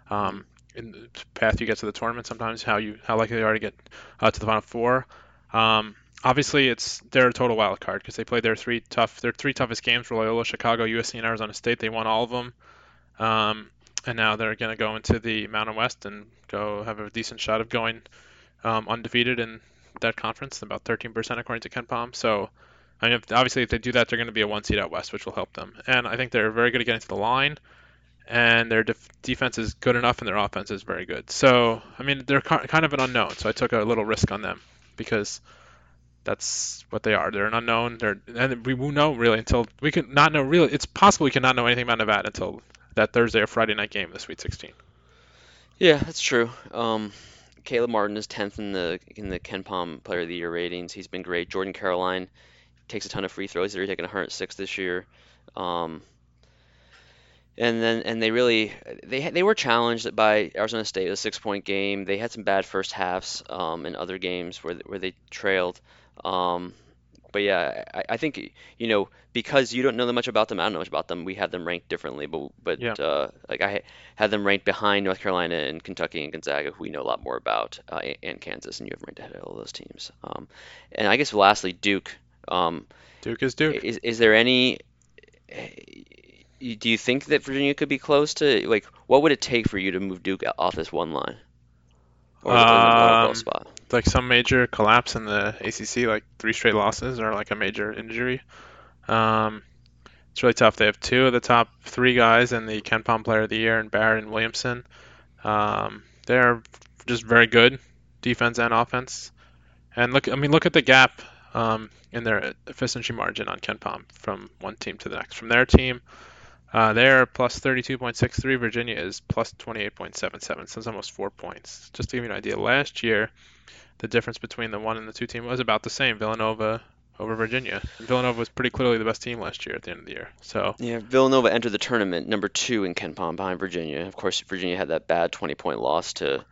um, in the path you get to the tournament. Sometimes how you how likely they are to get uh, to the final four. Um, obviously, it's they're a total wild card because they played their three tough their three toughest games were Loyola, Chicago, USC, and Arizona State. They won all of them, um, and now they're going to go into the Mountain West and go have a decent shot of going um, undefeated in that conference, about 13% according to KenPom. So. I mean, if, obviously, if they do that, they're going to be a one seed out west, which will help them. And I think they're very good at getting to the line and their def- defense is good enough and their offense is very good. So, I mean, they're kind of an unknown. So I took a little risk on them because that's what they are. They're an unknown. They're and we won't know really until we can not know really. It's possible we cannot know anything about Nevada until that Thursday or Friday night game, the Sweet 16. Yeah, that's true. Um, Caleb Martin is 10th in the in the KenPom Player of the Year ratings. He's been great. Jordan Caroline takes a ton of free throws. They're taking 106 this year. Um, and then and they really they they were challenged by Arizona State, a six point game. They had some bad first halves um, in other games where where they trailed. Um, but yeah, I, I think you know because you don't know that much about them. I don't know much about them. We had them ranked differently, but but Yeah. uh, like I had them ranked behind North Carolina and Kentucky and Gonzaga, who we know a lot more about, uh, and, Kansas, and you have ranked ahead of all those teams. Um, and I guess lastly, Duke. Um, Duke is Duke. is is there any? Do you think that Virginia could be close to like what would it take for you to move Duke off this one line or in the one Um, spot? Like some major collapse in the ACC, like three straight losses or like a major injury. Um, it's really tough. They have two of the top three guys in the KenPom Player of the Year, and Barrett and Williamson. Um, they're just very good, defense and offense. And look, I mean, look at the gap um, in their efficiency margin on KenPom from one team to the next. From their team, uh, plus 32.63. Virginia is plus 28.77. So it's almost four points. Just to give you an idea, last year, the difference between the one and the two team was about the same. Villanova over Virginia. And Villanova was pretty clearly the best team last year at the end of the year. So Yeah, Villanova entered the tournament number two in KenPom behind Virginia. Of course, Virginia had that bad 20 point loss to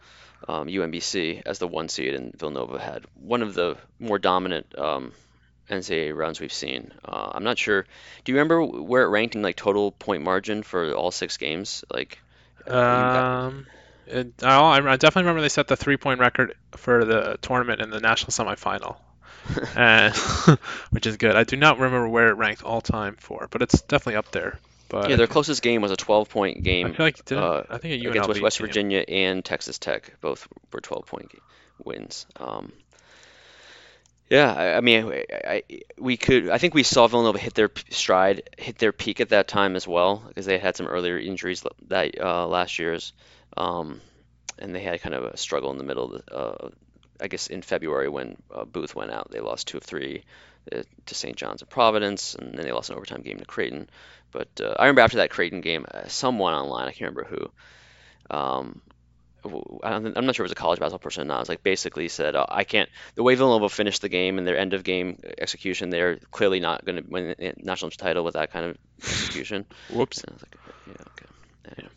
um, UMBC as the one seed, and Villanova had one of the more dominant um, NCAA runs we've seen. Uh, I'm not sure. Do you remember where it ranked in like total point margin for all six games? Like, uh, Um, it, I, I definitely remember they set the three-point record for the tournament in the national semifinal, and which is good. I do not remember where it ranked all time for, but it's definitely up there. But yeah, their closest game was a 12 point I game feel like uh, I think against West, West. Virginia and Texas Tech. Both were 12 point wins. Um, yeah, I, mean, I, I, we could. I think we saw Villanova hit their stride, hit their peak at that time as well, because they had some earlier injuries that uh, last year's, um, and they had kind of a struggle in the middle. Uh, I guess in February when uh, Booth went out, they lost two of three uh, to St. John's and Providence, and then they lost an overtime game to Creighton. But uh, I remember after that Creighton game, uh, someone online, I can't remember who, um, I'm not sure if it was a college basketball person or not. It was like basically said, uh, I can't. The way Villanova finished the game and their end of game execution, they're clearly not going to win the national title with that kind of execution. Whoops. And I was like, yeah, okay. Anyway.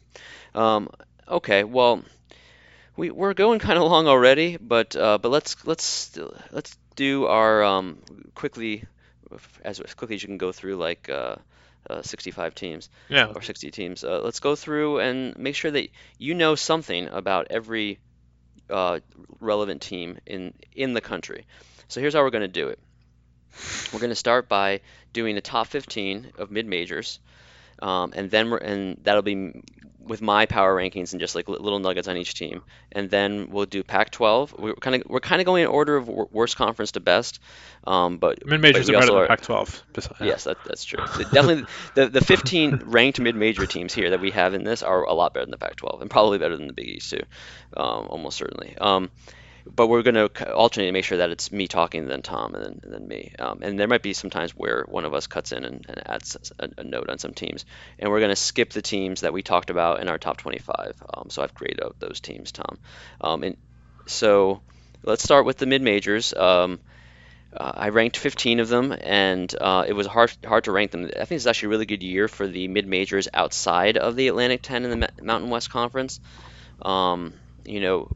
Um, okay, well, we we're going kind of long already, but uh, but let's let's let's do our um, quickly as quickly as you can go through like uh, uh, 65 teams Yeah. or 60 teams. Uh, let's go through and make sure that you know something about every uh, relevant team in in the country. So here's how we're going to do it. We're going to start by doing the top 15 of mid majors, um, and then we're and that'll be with my power rankings and just like little nuggets on each team. And then we'll do Pac-12. We're kind of we're kind of going in order of worst conference to best, um, but Mid majors are better than Pac-12. bes- yeah. Yes, that, that's true. Definitely, the, the 15 ranked mid-major teams here that we have in this are a lot better than the Pac-12, and probably better than the Big East too, um, almost certainly. Um, but we're going to alternate and make sure that it's me talking, then Tom, and then, and then me. Um, and there might be some times where one of us cuts in and, and adds a, a note on some teams. And we're going to skip the teams that we talked about in our top 25. Um, so I've out those teams, Tom. Um, and so let's start with the mid-majors. Um, uh, I ranked 15 of them, and uh, it was hard hard to rank them. I think it's actually a really good year for the mid majors outside of the Atlantic 10 and the Mountain West Conference. Um, you know,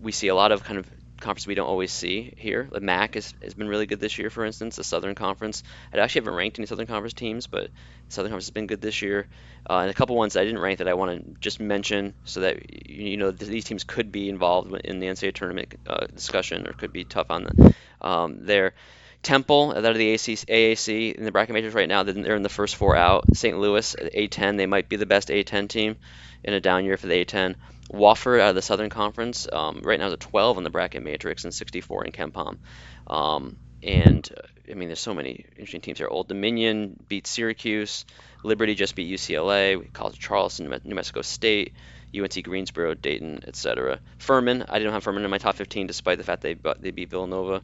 we see a lot of kind of conferences we don't always see here. The MAC has, has been really good this year, for instance. The Southern Conference. I actually haven't ranked any Southern Conference teams, but Southern Conference has been good this year. Uh, and a couple ones I didn't rank that I want to just mention so that you know these teams could be involved in the NCAA tournament uh, discussion or could be tough on the um, there. Temple, that are the AC, AAC in the bracket matrix right now, they're they're in the first four out. St. Louis, A10, they might be the best A10 team in a down year for the A10. Wofford out of the Southern Conference, um, right now is a 12 in the bracket matrix and 64 in KenPom. Um, and uh, I mean, there's so many interesting teams here. Old Dominion beat Syracuse. Liberty just beat UCLA. College of Charleston, New Mexico State. UNC Greensboro, Dayton, etc. Furman, I didn't have Furman in my top 15 despite the fact they they beat Villanova.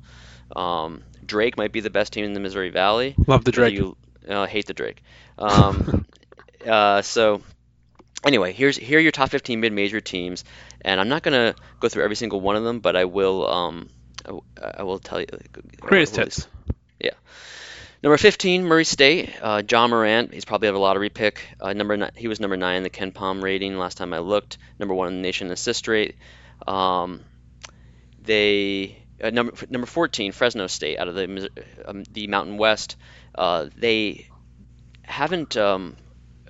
Um, Drake might be the best team in the Missouri Valley. Love the Drake. You uh, hate the Drake. Um, uh, so anyway, here's here are your top 15 mid-major teams, and I'm not gonna go through every single one of them, but I will. Um, I, I will tell you. Greatest I will- hits. Number 15, Murray State. Uh, Ja Morant. He's probably have a lottery pick. Uh, number ni- he was number nine in the KenPom rating last time I looked. Number one in the nation assist rate. Um, they uh, number number 14, Fresno State out of the um, the Mountain West. Uh, they haven't um,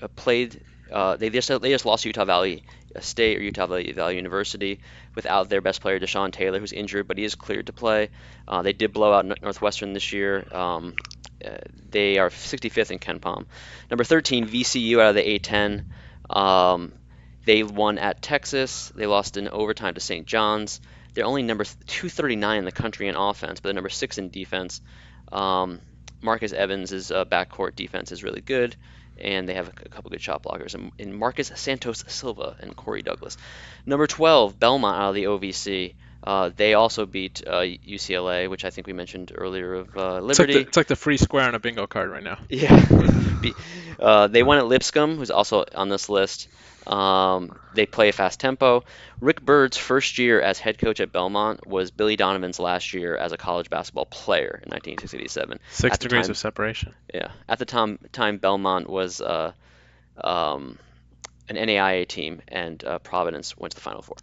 uh, played. Uh, they just they just lost Utah Valley State or Utah Valley, Valley University without their best player Deshon Taylor, who's injured, but he is cleared to play. Uh, they did blow out Northwestern this year. Um, uh, they are 65th in KenPom. Number 13, VCU out of the A10. Um, they won at Texas. They lost in overtime to St. John's. They're only number 239 in the country in offense, but they're number six in defense. Um, Marcus Evans' uh, backcourt defense is really good, and they have a, couple good shot blockers in, in Marcus Santos Silva and Corey Douglas. Number 12, Belmont out of the OVC. Uh, they also beat uh, UCLA, which I think we mentioned earlier of uh, It's like, Liberty. the, it's like the free square on a bingo card right now. Yeah. Uh, they won at Lipscomb, who's also on this list. Um, they play a fast tempo. Rick Byrd's first year as head coach at Belmont was Billy Donovan's last year as a college basketball player in 1967. Six At degrees time- of separation. Yeah. At the time, time Belmont was uh, um, an NAIA team, and uh, Providence went to the Final Four.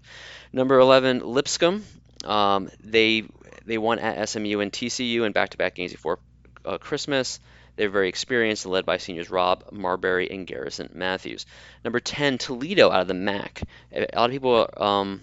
Number 11, Lipscomb. Um, they they won at SMU and TCU in back-to-back games before uh, Christmas. They're very experienced and led by seniors Rob Marberry and Garrison Matthews. Number 10, Toledo out of the MAC. A lot of people um,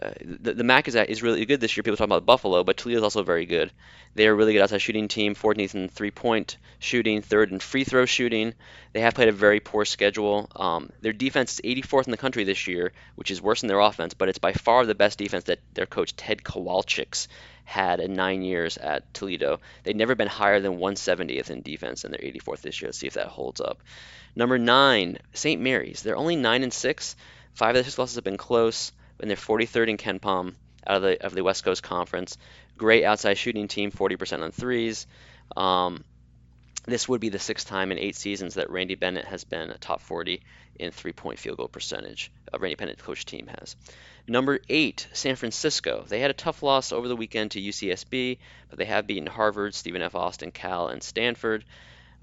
uh, the, the MAC is, is really good this year. People talk about Buffalo, but Toledo is also very good. They are a really good outside shooting team, 14th in three point shooting, third in free throw shooting. They have played a very poor schedule. Um, their defense is 84th in the country this year, which is worse than their offense, but it's by far the best defense that their coach Tod Kowalczyk had in nine years at Toledo. They've never been higher than 170th in defense, and they're 84th this year. Let's see if that holds up. Number nine, St. Mary's. They're only nine and six. Five of their six losses have been close and they're 43rd in KenPom out of the of the West Coast Conference. Great outside shooting team, 40% on threes. Um, this would be the sixth time in eight seasons that Randy Bennett has been a top 40 in three-point field goal percentage. A Randy Bennett coach team has. Number eight, San Francisco. They had a tough loss over the weekend to UCSB, but they have beaten Harvard, Stephen F. Austin, Cal, and Stanford.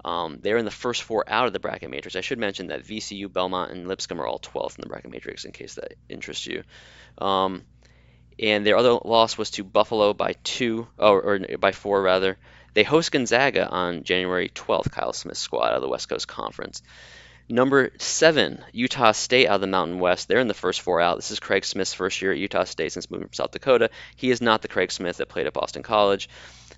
Um, they're in the first four out of the bracket matrix. I should mention that VCU, Belmont, and Lipscomb are all 12th in the bracket matrix, in case that interests you. Um, and their other loss was to Buffalo by two, or, or by four rather. They host Gonzaga on January 12th. Kyle Smith's squad out of the West Coast Conference. Number seven, Utah State out of the Mountain West. They're in the first four out. This is Craig Smith's first year at Utah State since moving from South Dakota. He is not the Craig Smith that played at Boston College.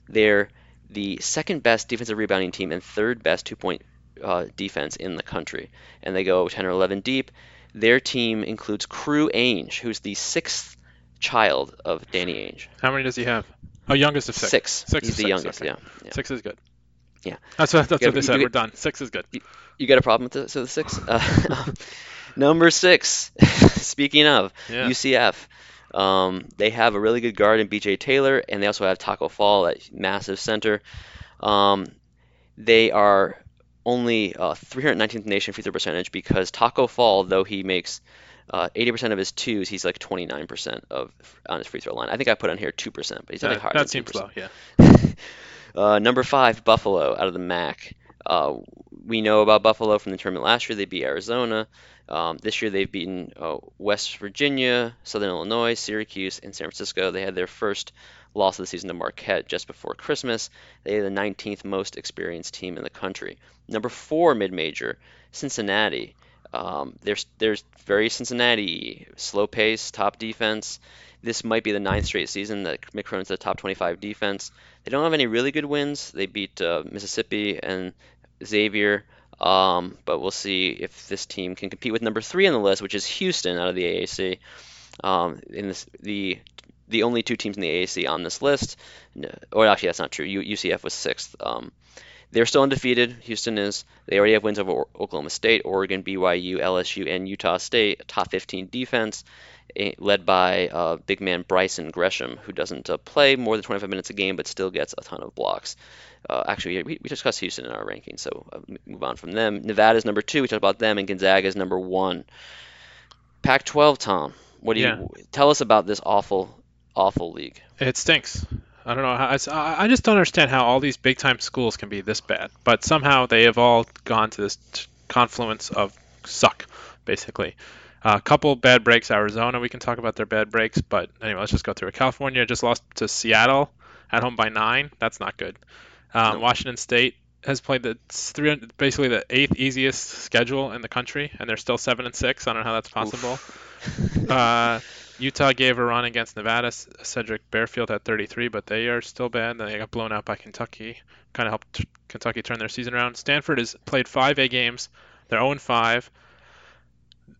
They're the second best defensive rebounding team and third best two point uh, defense in the country. And they go 10 or 11 deep. Their team includes Crew Ainge, who's the sixth child of Danny Ainge. How many does he have? Oh, youngest of six. Six. Six He's is the six, youngest, okay. yeah. yeah. Six is good. Yeah. That's what, that's what they said. you- We're done. Six is good. You got a problem with the, so the six? Uh, number six. Speaking of Yeah. UCF, um, they have a really good guard in BJ Taylor, and they also have Taco Fall at massive center. Um, they are only uh, 319th nation free throw percentage because Taco Fall, though he makes uh, 80% of his twos, he's like 29% of on his free throw line. I think I put on here 2%, but he's That, higher that seems 2%. low. Yeah. Uh, number five, Buffalo out of the MAC. Uh, we know about Buffalo from the tournament last year. They beat Arizona. Um, this year they've beaten uh, West Virginia, Southern Illinois, Syracuse, and San Francisco. They had their first loss of the season to Marquette just before Christmas. They are the 19th most experienced team in the country. Number four, mid-major, Cincinnati. Um, there's there's very Cincinnati, slow pace, top defense. This might be the ninth straight season that Mick Cronin's the top 25 defense. They don't have any really good wins. They beat uh, Mississippi and Xavier, um, but we'll see if this team can compete with number three on the list, which is Houston out of the AAC. Um, in this, the the only two teams in the AAC on this list, or actually that's not true. UCF was sixth. Um, they're still undefeated. Houston is. They already have wins over Oklahoma State, Oregon, BYU, LSU, and Utah State. Top 15 defense, eh, led by uh, big man Brison Gresham, who doesn't uh, play more than 25 minutes a game, but still gets a ton of blocks. Uh, actually, we, we discussed Houston in our ranking, so uh, move on from them. Nevada's number two. We talked about them, and Gonzaga is number one. Pac-12, Tom. What do you tell us about this awful, awful league? It stinks. I don't know. How, I I just don't understand how all these big time schools can be this bad, but somehow they have all gone to this t- confluence of suck, basically. A uh, couple bad breaks. Arizona, we can talk about their bad breaks, but anyway, let's just go through it. California just lost to Seattle at home by nine. That's not good. Um, nope. Washington State has played the three, basically the eighth easiest schedule in the country, and they're still seven and six. I don't know how that's possible. uh, Utah gave a run against Nevada. Sedrick Barefield had 33, but they are still bad. They got blown out by Kentucky. Kind of helped Kentucky turn their season around. Stanford has played five A games. They're 0 5.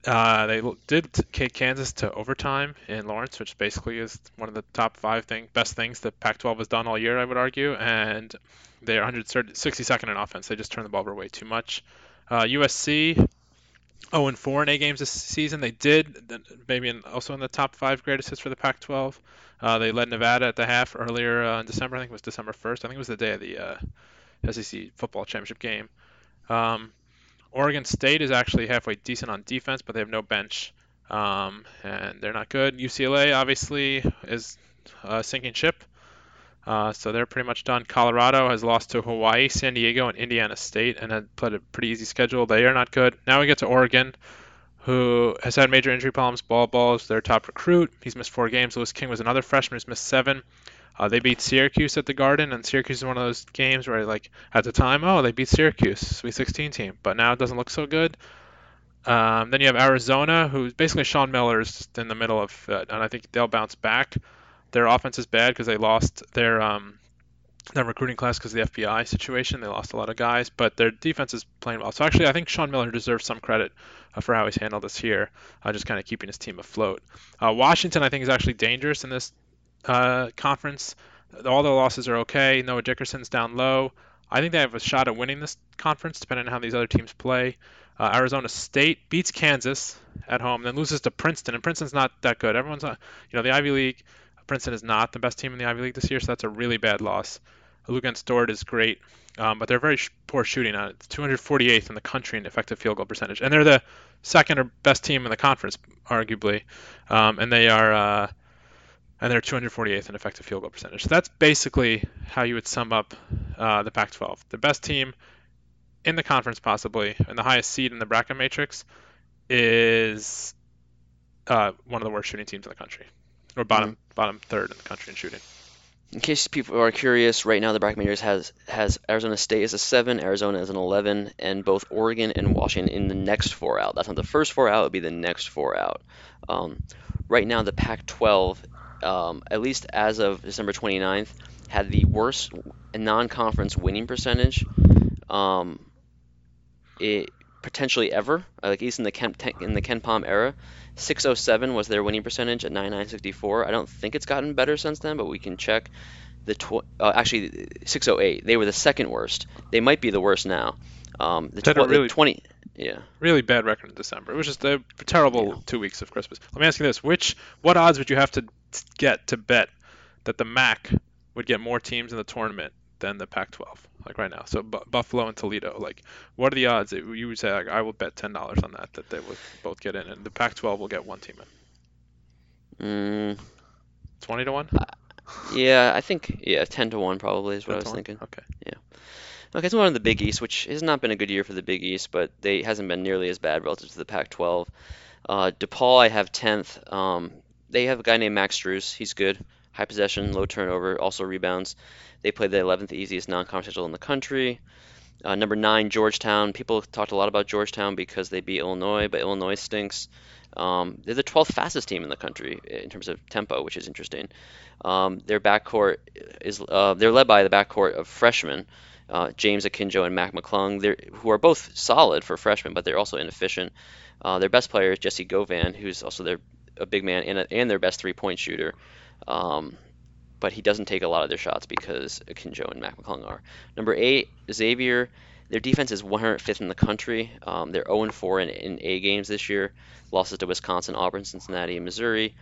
Uh, they did take Kansas to overtime in Lawrence, which basically is one of the top five thing, best things that Pac-12 has done all year, I would argue. And they're 162nd in offense. They just turn the ball over way too much. Uh, USC 0 and 4 in A games this season. They did maybe in, also in the top five greatest hits for the Pac-12. Uh, they led Nevada at the half earlier uh, in December. I think it was December 1st. I think it was the day of the uh, SEC football championship game. Um, Oregon State is actually halfway decent on defense, but they have no bench, um, and they're not good. UCLA obviously is a sinking ship. Uh, so they're pretty much done. Colorado has lost to Hawaii, San Diego, and Indiana State, and had played a pretty easy schedule. They are not good. Now we get to Oregon, who has had major injury problems. Bol Bol is their top recruit. He's missed four games. Louis King was another freshman who's missed seven. Uh, they beat Syracuse at the Garden, and Syracuse is one of those games where, like, at the time, oh, they beat Syracuse, Sweet 16 team, but now it doesn't look so good. Um, then you have Arizona, who's basically Sean Miller is in the middle of it, and I think they'll bounce back. Their offense is bad because they lost their um, their recruiting class because of the FBI situation. They lost a lot of guys, but their defense is playing well. So actually, I think Sean Miller deserves some credit uh, for how he's handled this here, uh, just kind of keeping his team afloat. Uh, Washington, I think, is actually dangerous in this uh, conference. All their losses are okay. Noah Dickerson's down low. I think they have a shot at winning this conference, depending on how these other teams play. Uh, Arizona State beats Kansas at home, then loses to Princeton, and Princeton's not that good. Everyone's, uh, you know, the Ivy League Princeton is not the best team in the Ivy League this year, so that's a really bad loss. Luguentz Dort is great, um, but they're very sh- poor shooting on it. It's 248th in the country in effective field goal percentage, and they're the second or best team in the conference, arguably, um, and they are. Uh, and they're 248th in effective field goal percentage. So that's basically how you would sum up uh, the Pac-12. The best team in the conference, possibly, and the highest seed in the bracket matrix, is uh, one of the worst shooting teams in the country or bottom mm-hmm. bottom third in the country in shooting. In case people are curious, right now the bracket matrix has has Arizona State as a seven, Arizona as an eleven, and both Oregon and Washington in the next four out. That's not the first four out; it would be the next four out. Um, right now, the Pac-12, um, at least as of December 29th, had the worst non-conference winning percentage. Um, it potentially ever, like at least in the Ken, in the KenPom era. 607 was their winning percentage at 9964. I don't think it's gotten better since then, but we can check. The tw- uh, actually 608. They were the second worst. They might be the worst now. Um, the, tw- really, 20. Yeah. Really bad record in December. It was just a terrible yeah. two weeks of Christmas. Let me ask you this: which what odds would you have to get to bet that the MAC would get more teams in the tournament than the Pac-12, like right now. So B- Buffalo and Toledo, like what are the odds? That you would say like, I will bet ten dollars on that that they would both get in, and the Pac-12 will get one team in. Mm. Twenty to one. Uh, yeah, I think yeah, ten to one probably is what I was thinking. Okay. Yeah. Okay, it's one of the Big East, which has not been a good year for the Big East, but they hasn't been nearly as bad relative to the Pac-12. Uh, DePaul, I have tenth. Um, they have a guy named Max Strus. He's good. High possession, low turnover, also rebounds. They played the 11th easiest non-conference in the country. Uh, number nine, Georgetown. People talked a lot about Georgetown because they beat Illinois, but Illinois stinks. Um, they're the 12th fastest team in the country in terms of tempo, which is interesting. Um, their backcourt is uh, they're led by the backcourt of freshmen, uh, James Akinjo and Mac McClung, who are both solid for freshmen, but they're also inefficient. Uh, their best player is Jesse Govan, who's also their a big man and, a, and their best three-point shooter. Um, but he doesn't take a lot of their shots because Akinjo and Mac McClung are. Number eight, Xavier. Their defense is 105th in the country. Um, they're 0-4 in, in, A games this year. Losses to Wisconsin, Auburn, Cincinnati, and Missouri.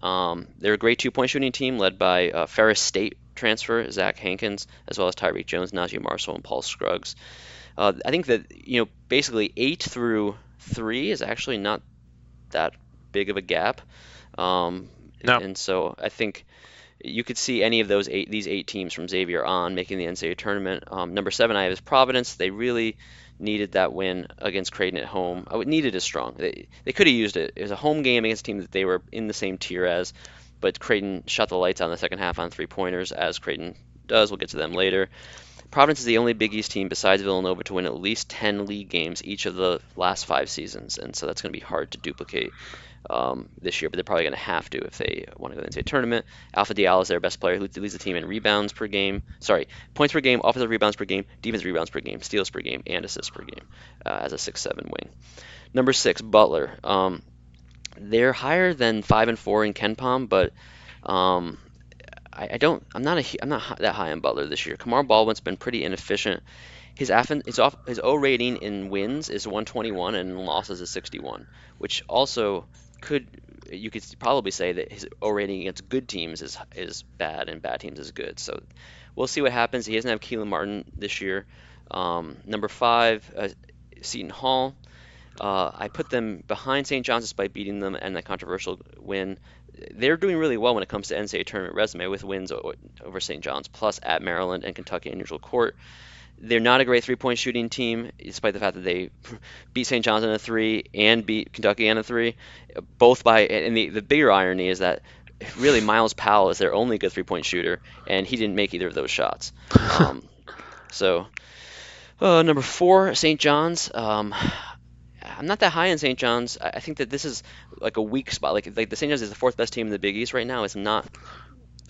Um, they're a great two-point shooting team led by uh, Ferris State transfer Zach Hankins, as well as Tyrique Jones, Naji Marshall, and Paul Scruggs. Uh, I think that you know basically eight through three is actually not that big of a gap. Um, no. And so I think you could see any of those eight these eight teams from Xavier on making the NCAA tournament. Um, number seven I have is Providence. They really needed that win against Creighton at home. I would needed as strong. They they could have used it. It was a home game against a team that they were in the same tier as, but Creighton shot the lights out in the second half on three pointers as Creighton does. We'll get to them later. Providence is the only Big East team besides Villanova to win at least 10 league games each of the last five seasons, and so that's going to be hard to duplicate um, this year, but they're probably going to have to if they want to go to the NCAA tournament. Alpha Diallo is their best player, who leads the team in rebounds per game. Sorry, points per game, offensive rebounds per game, defensive rebounds per game, steals per game, and assists per game uh, as a six-seven wing. Number six, Butler. Um, they're higher than five and four in KenPom, but um, I, don't. I'm not a. I'm not that high on Butler this year. Kamar Baldwin's been pretty inefficient. His his off his O rating in wins is 121 and losses is 61, which also could you could probably say that his O rating against good teams is is bad and bad teams is good. So we'll see what happens. He doesn't have Kelan Martin this year. Um, number five, uh, Seton Hall. Uh, I put them behind St. John's despite beating them and that controversial win they're doing really well when it comes to NCAA tournament resume with wins over St. John's, plus at Maryland and Kentucky in neutral court. They're not a great three-point shooting team, despite the fact that they beat St. John's in a three and beat Kentucky in a three, both by. And the, the bigger irony is that really Myles Powell is their only good three-point shooter, and he didn't make either of those shots. Um, so, uh, number four, St. John's. Um, I'm not that high in St. John's. I think that this is like a weak spot. Like like the St. John's is the fourth best team in the Big East right now. It's not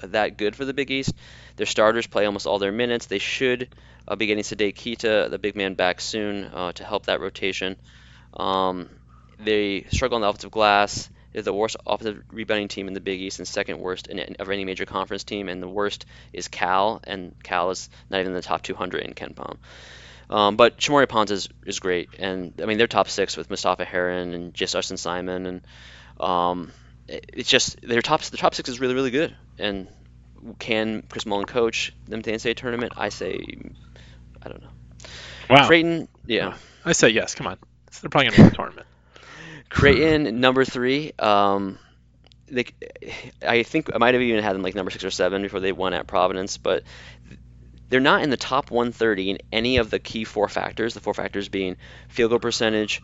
that good for the Big East. Their starters play almost all their minutes. They should uh, be getting Sedee Keita, the big man, back soon uh, to help that rotation. Um, they struggle on the offensive glass. They're the worst offensive rebounding team in the Big East and second worst in, in, of any major conference team. And the worst is Cal, and Cal is not even in the top 200 in KenPom. Um, but Shamorie Ponds is, is great, and I mean they're top six with Mustapha Heron and just Justin Simon, and um, it's just their top the top six is really really good. And can Chris Mullin coach them to the NCAA tournament? I say, I don't know. Wow. Creighton, yeah. I say yes. Come on, they're probably gonna win the tournament. Creighton number three. Um, they, I think I might have even had them like number six or seven before they won at Providence, but they're not in the top 130 in any of the key four factors. The four factors being field goal percentage,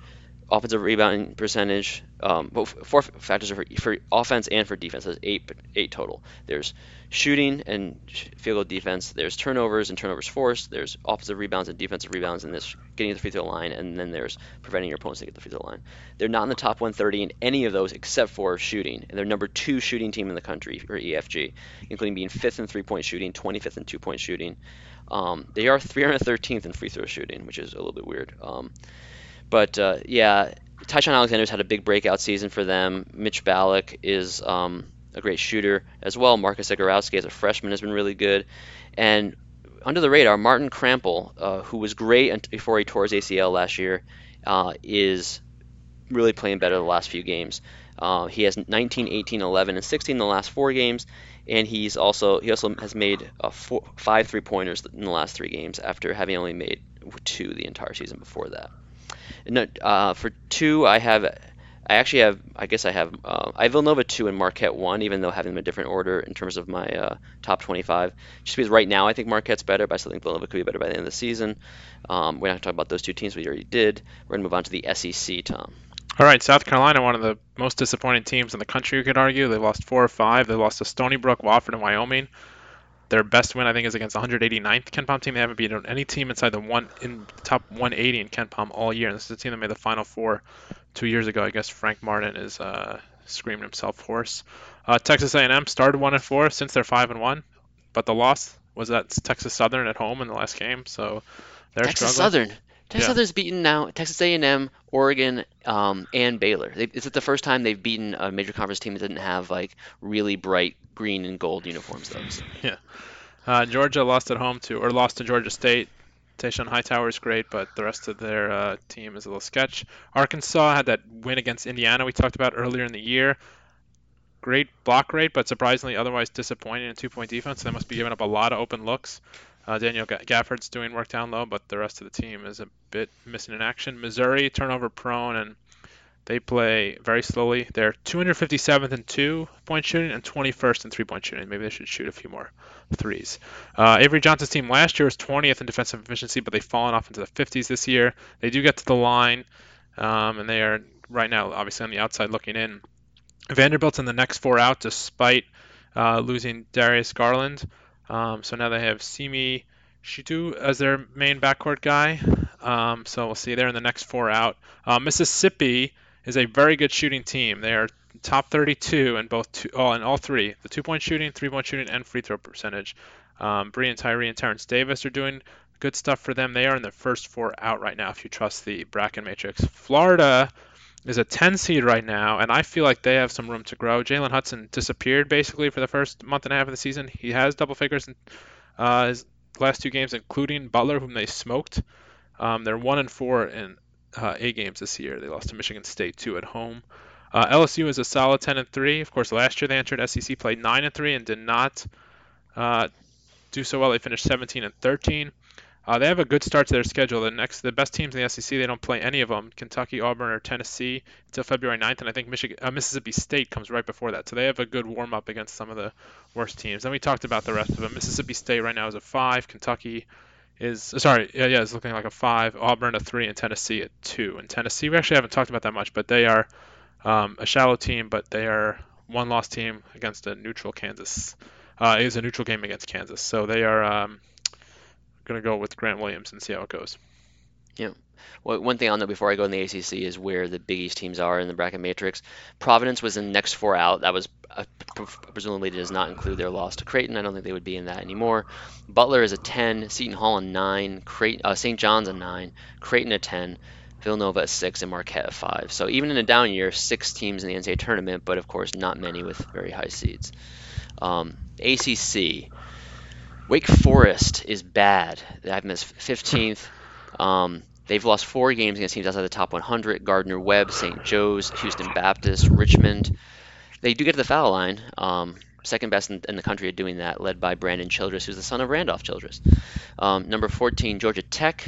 offensive rebounding percentage. Um, but four factors for, for offense and for defense. There's eight eight total. There's shooting and field goal defense. There's turnovers and turnovers forced. There's offensive rebounds and defensive rebounds, and this getting to the free throw line, and then there's preventing your opponents to get the free throw line. They're not in the top 130 in any of those except for shooting, and they're number two shooting team in the country for EFG, including being fifth in three-point shooting, 25th in two-point shooting. Um, they are 313th in free throw shooting, which is a little bit weird. Um, but uh, yeah, Ty-Shon Alexander's had a big breakout season for them. Mitch Ballock is um, a great shooter as well. Marcus Zegarowski as a freshman has been really good. And under the radar, Martin Krampelj, uh, who was great before he tore his ACL last year, uh, is really playing better the last few games. Uh, he has 19, 18, 11, and 16 in the last four games, and he's also he also has made uh, four, five three pointers in the last three games after having only made two the entire season before that. No, uh, for two, I have, I actually have, I guess I have, uh, I have Villanova two and Marquette one, even though having them in a different order in terms of my uh, top 25. Just because right now I think Marquette's better, but I still think Villanova could be better by the end of the season. Um, we're not going to talk about those two teams, we already did. We're going to move on to the SEC, Tom. All right, South Carolina, one of the most disappointing teams in the country, you could argue. They lost four or five. They lost to Stony Brook, Wofford, and Wyoming. Their best win, I think, is against the 189th KenPom team. They haven't beaten any team inside the one in top 180 in KenPom all year. And this is a team that made the Final Four two years ago. I guess Frank Martin is uh, screaming himself hoarse. Uh, Texas A&M started one and four since they're five and one, but the loss was at Texas Southern at home in the last game. So they're Texas struggling. Southern. Texas yeah. Southern's beaten now Texas A&M, Oregon, um, and Baylor. They, is it the first time they've beaten a major conference team that didn't have like really bright green and gold uniforms though? So. Yeah. Uh, Georgia lost at home to, or lost to Georgia State. Tayshaun Hightower is great, but the rest of their uh, team is a little sketch. Arkansas had that win against Indiana we talked about earlier in the year. Great block rate, but surprisingly otherwise disappointing in two-point defense. They must be giving up a lot of open looks. Uh, Daniel Gafford's doing work down low, but the rest of the team is a bit missing in action. Missouri turnover prone and They play very slowly. They're 257th in two point shooting and 21st in three point shooting. Maybe they should shoot a few more threes. Uh, Avery Johnson's team last year was 20th in defensive efficiency, but they've fallen off into the 50s this year. They do get to the line, um, and they are right now obviously on the outside looking in. Vanderbilt's in the next four out despite uh, losing Darius Garland. Um, so now they have Simi Shittu as their main backcourt guy. Um, so we'll see. They're in the next four out. Uh, Mississippi is a very good shooting team. They are top 32 in both two, oh, in all three, the two-point shooting, three-point shooting, and free throw percentage. Um, Breein Tyree and Terence Davis are doing good stuff for them. They are in the first four out right now, if you trust the bracket matrix. Florida is a 10 seed right now, and I feel like they have some room to grow. Jalen Hudson disappeared basically for the first month and a half of the season. He has double figures in uh, his last two games, including Butler, whom they smoked. Um, they're one and four in uh, A games this year. They lost to Michigan State two at home. Uh, LSU is a solid 10 and three. Of course, last year they entered SEC, played nine and three, and did not uh, do so well. They finished 17 and 13. Uh, they have a good start to their schedule. The next, the best teams in the SEC, they don't play any of them: Kentucky, Auburn, or Tennessee until February 9th, and I think Michigan, uh, Mississippi State comes right before that. So they have a good warm up against some of the worst teams. Then we talked about the rest of them. Mississippi State right now is a five. Kentucky is sorry, yeah, yeah, it's looking like a five. Auburn a three, and Tennessee a two. And Tennessee, we actually haven't talked about that much, but they are um, a shallow team, but they are one loss team against a neutral Kansas. Uh, it is a neutral game against Kansas, so they are um, going to go with Grant Williams and see how it goes. Yeah. Well, one thing I'll know before I go in the ACC is where the Big East teams are in the bracket matrix. Providence was in next four out. That was uh, presumably does not include their loss to Creighton. I don't think they would be in that anymore. Butler is a 10, Seton Hall a 9, Creighton, uh, St. John's a 9, Creighton a 10, Villanova at 6, and Marquette at 5. So even in a down year, six teams in the NCAA tournament, but of course not many with very high seeds. Um, ACC. Wake Forest is bad. I've missed 15th. Um, they've lost four games against teams outside the top 100 Gardner Webb, St. Joe's, Houston Baptist, Richmond. They do get to the foul line. Um, second best in, in, the country at doing that, led by Brandon Childress, who's the son of Randolph Childress. Um, number 14, Georgia Tech.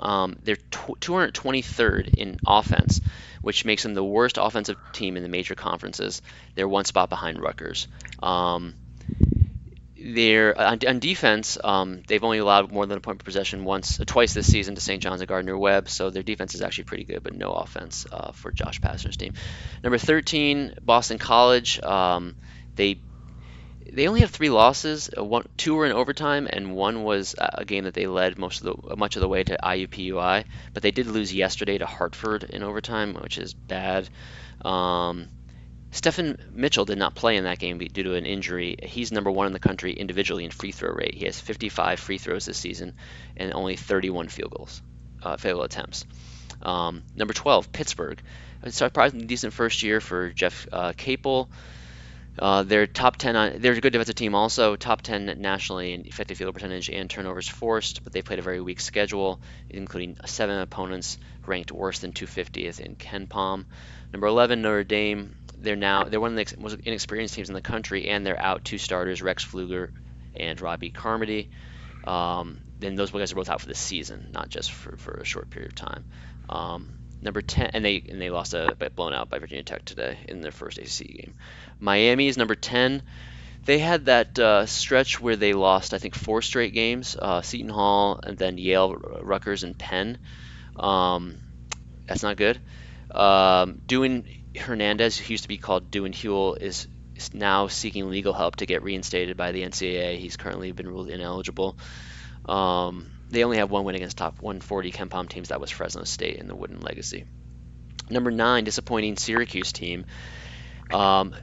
Um, they're 223rd in offense, which makes them the worst offensive team in the major conferences. They're one spot behind Rutgers. Um, they're on, on defense. Um, they've only allowed more than a point per possession once, uh, twice this season to St. John's and Gardner Webb. So their defense is actually pretty good, but no offense uh, for Josh Pastner's team. Number 13, Boston College. Um, they they only have three losses. Uh, one, two were in overtime, and one was a game that they led most of the much of the way to IUPUI. But they did lose yesterday to Hartford in overtime, which is bad. Um, Steffon Mitchell did not play in that game due to an injury. He's number one in the country individually in free throw rate. He has 55 free throws this season and only 31 field goals, uh, field goal attempts. Um, number 12, Pittsburgh. A surprisingly decent first year for Jeff uh, Capel. Uh, they're top 10 on. They're a good defensive team, also top 10 nationally in effective field percentage and turnovers forced. But they played a very weak schedule, including seven opponents ranked worse than 250th in KenPom. Number 11, Notre Dame. They're now they're one of the most inexperienced teams in the country, and they're out two starters, Rex Pflueger and Robby Carmody. Um, then those guys are both out for the season, not just for, for a short period of time. Um, number 10, and they and they lost a blown out by Virginia Tech today in their first ACC game. Miami is number 10. They had that uh, stretch where they lost, I think, four straight games: uh, Seton Hall, and then Yale, Rutgers, and Penn. Um, that's not good. Um, doing Hernandez, who used to be called Dewan Huell, is, is now seeking legal help to get reinstated by the NCAA. He's currently been ruled ineligible. Um, they only have one win against top 140 KenPom teams. That was Fresno State in the Wooden Legacy. Number nine, disappointing Syracuse team. Um,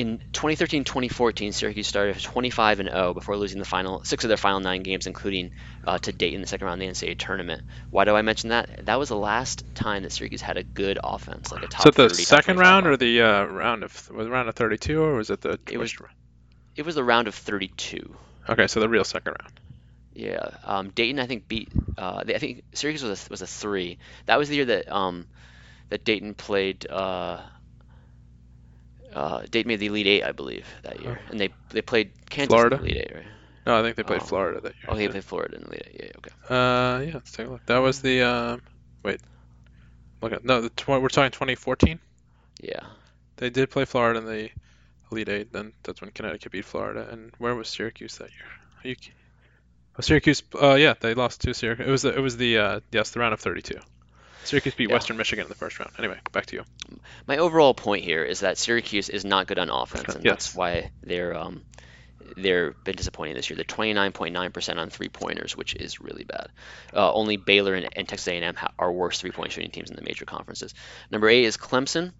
in 2013-2014, Syracuse started 25 and 0 before losing the final six of their final nine games, including uh, to Dayton in the second round of the NCAA tournament. Why do I mention that? That was the last time that Syracuse had a good offense, like a top. So the 30, second round or the uh, round of was round of 32 or was it the? It was. It was the round of 32. Okay, so the real second round. Yeah, um, Dayton I think beat. Uh, they, I think Syracuse was a, was a three. That was the year that um, that Dayton played. Uh, uh, Dayton made the Elite Eight, I believe, that year, and they they played Kansas Florida? in the Elite Eight, right? No, I think they played Oh. Florida that year. Oh, they played Florida in the Elite Eight. Yeah, okay. Uh, yeah, let's take a look. That was the um, wait, look at no, the tw- we're talking 2014. Yeah. They did play Florida in the Elite Eight. Then that's when Connecticut beat Florida. And where was Syracuse that year? Are you, oh, Syracuse. Uh, yeah, they lost to Syracuse. It was the, it was the uh, yes the round of 32. Syracuse beat Yeah. Western Michigan in the first round. Anyway, back to you. My overall point here is that Syracuse is not good on offense, and Yes. that's why they're um, they're been disappointing this year. They're 29.9% on three pointers, which is really bad. Uh, only Baylor and, and Texas A&M are worse three point shooting teams in the major conferences. Number eight is Clemson.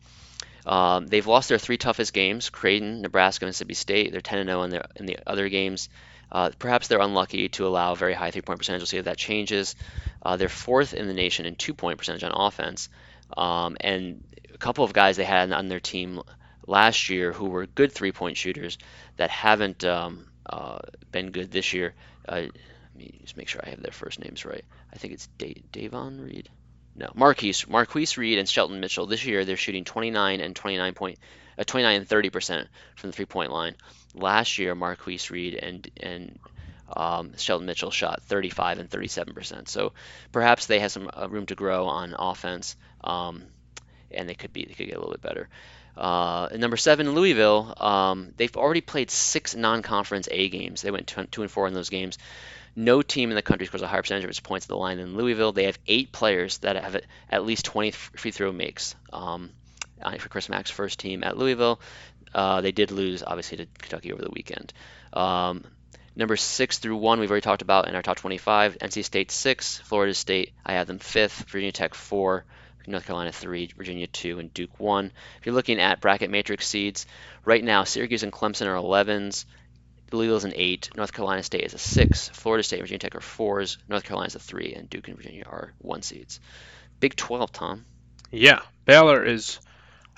Um, they've lost their three toughest games: Creighton, Nebraska, Mississippi State. They're 10 0 in their in the other games. Uh, perhaps they're unlucky to allow a very high three point percentage. We'll see if that changes. Uh, they're fourth in the nation in two point percentage on offense. Um, and a couple of guys they had on their team last year who were good three point shooters that haven't um, uh, been good this year. Uh, let me just make sure I have their first names right. I think it's da- Davon Reed. No, Marquise, Marquise Reed and Shelton Mitchell. This year they're shooting 29 and 29 point, uh, 29 and 30 percent from the three point line. Last year, Marquise Reed and and um, Shelton Mitchell shot 35 and 37 percent. So perhaps they have some uh, room to grow on offense, um, and they could be they could get a little bit better. Uh, and number seven, Louisville. Um, they've already played six non-conference A games. They went two, two and four in those games. No team in the country scores a higher percentage of its points at the line than Louisville. They have eight players that have at least 20 free throw makes. Um, uh, for Chris Mack's first team at Louisville, uh, they did lose obviously to Kentucky over the weekend. Um, number six through one, we've already talked about in our top 25. NC State six, Florida State, I have them fifth, Virginia Tech four, North Carolina three, Virginia two, and Duke one. If you're looking at bracket matrix seeds, right now Syracuse and Clemson are 11s. Louisville's an eight. North Carolina State is a six. Florida State and Virginia Tech are fours. North Carolina's a three, and Duke and Virginia are one seeds. Big 12, Tom. Yeah, Baylor is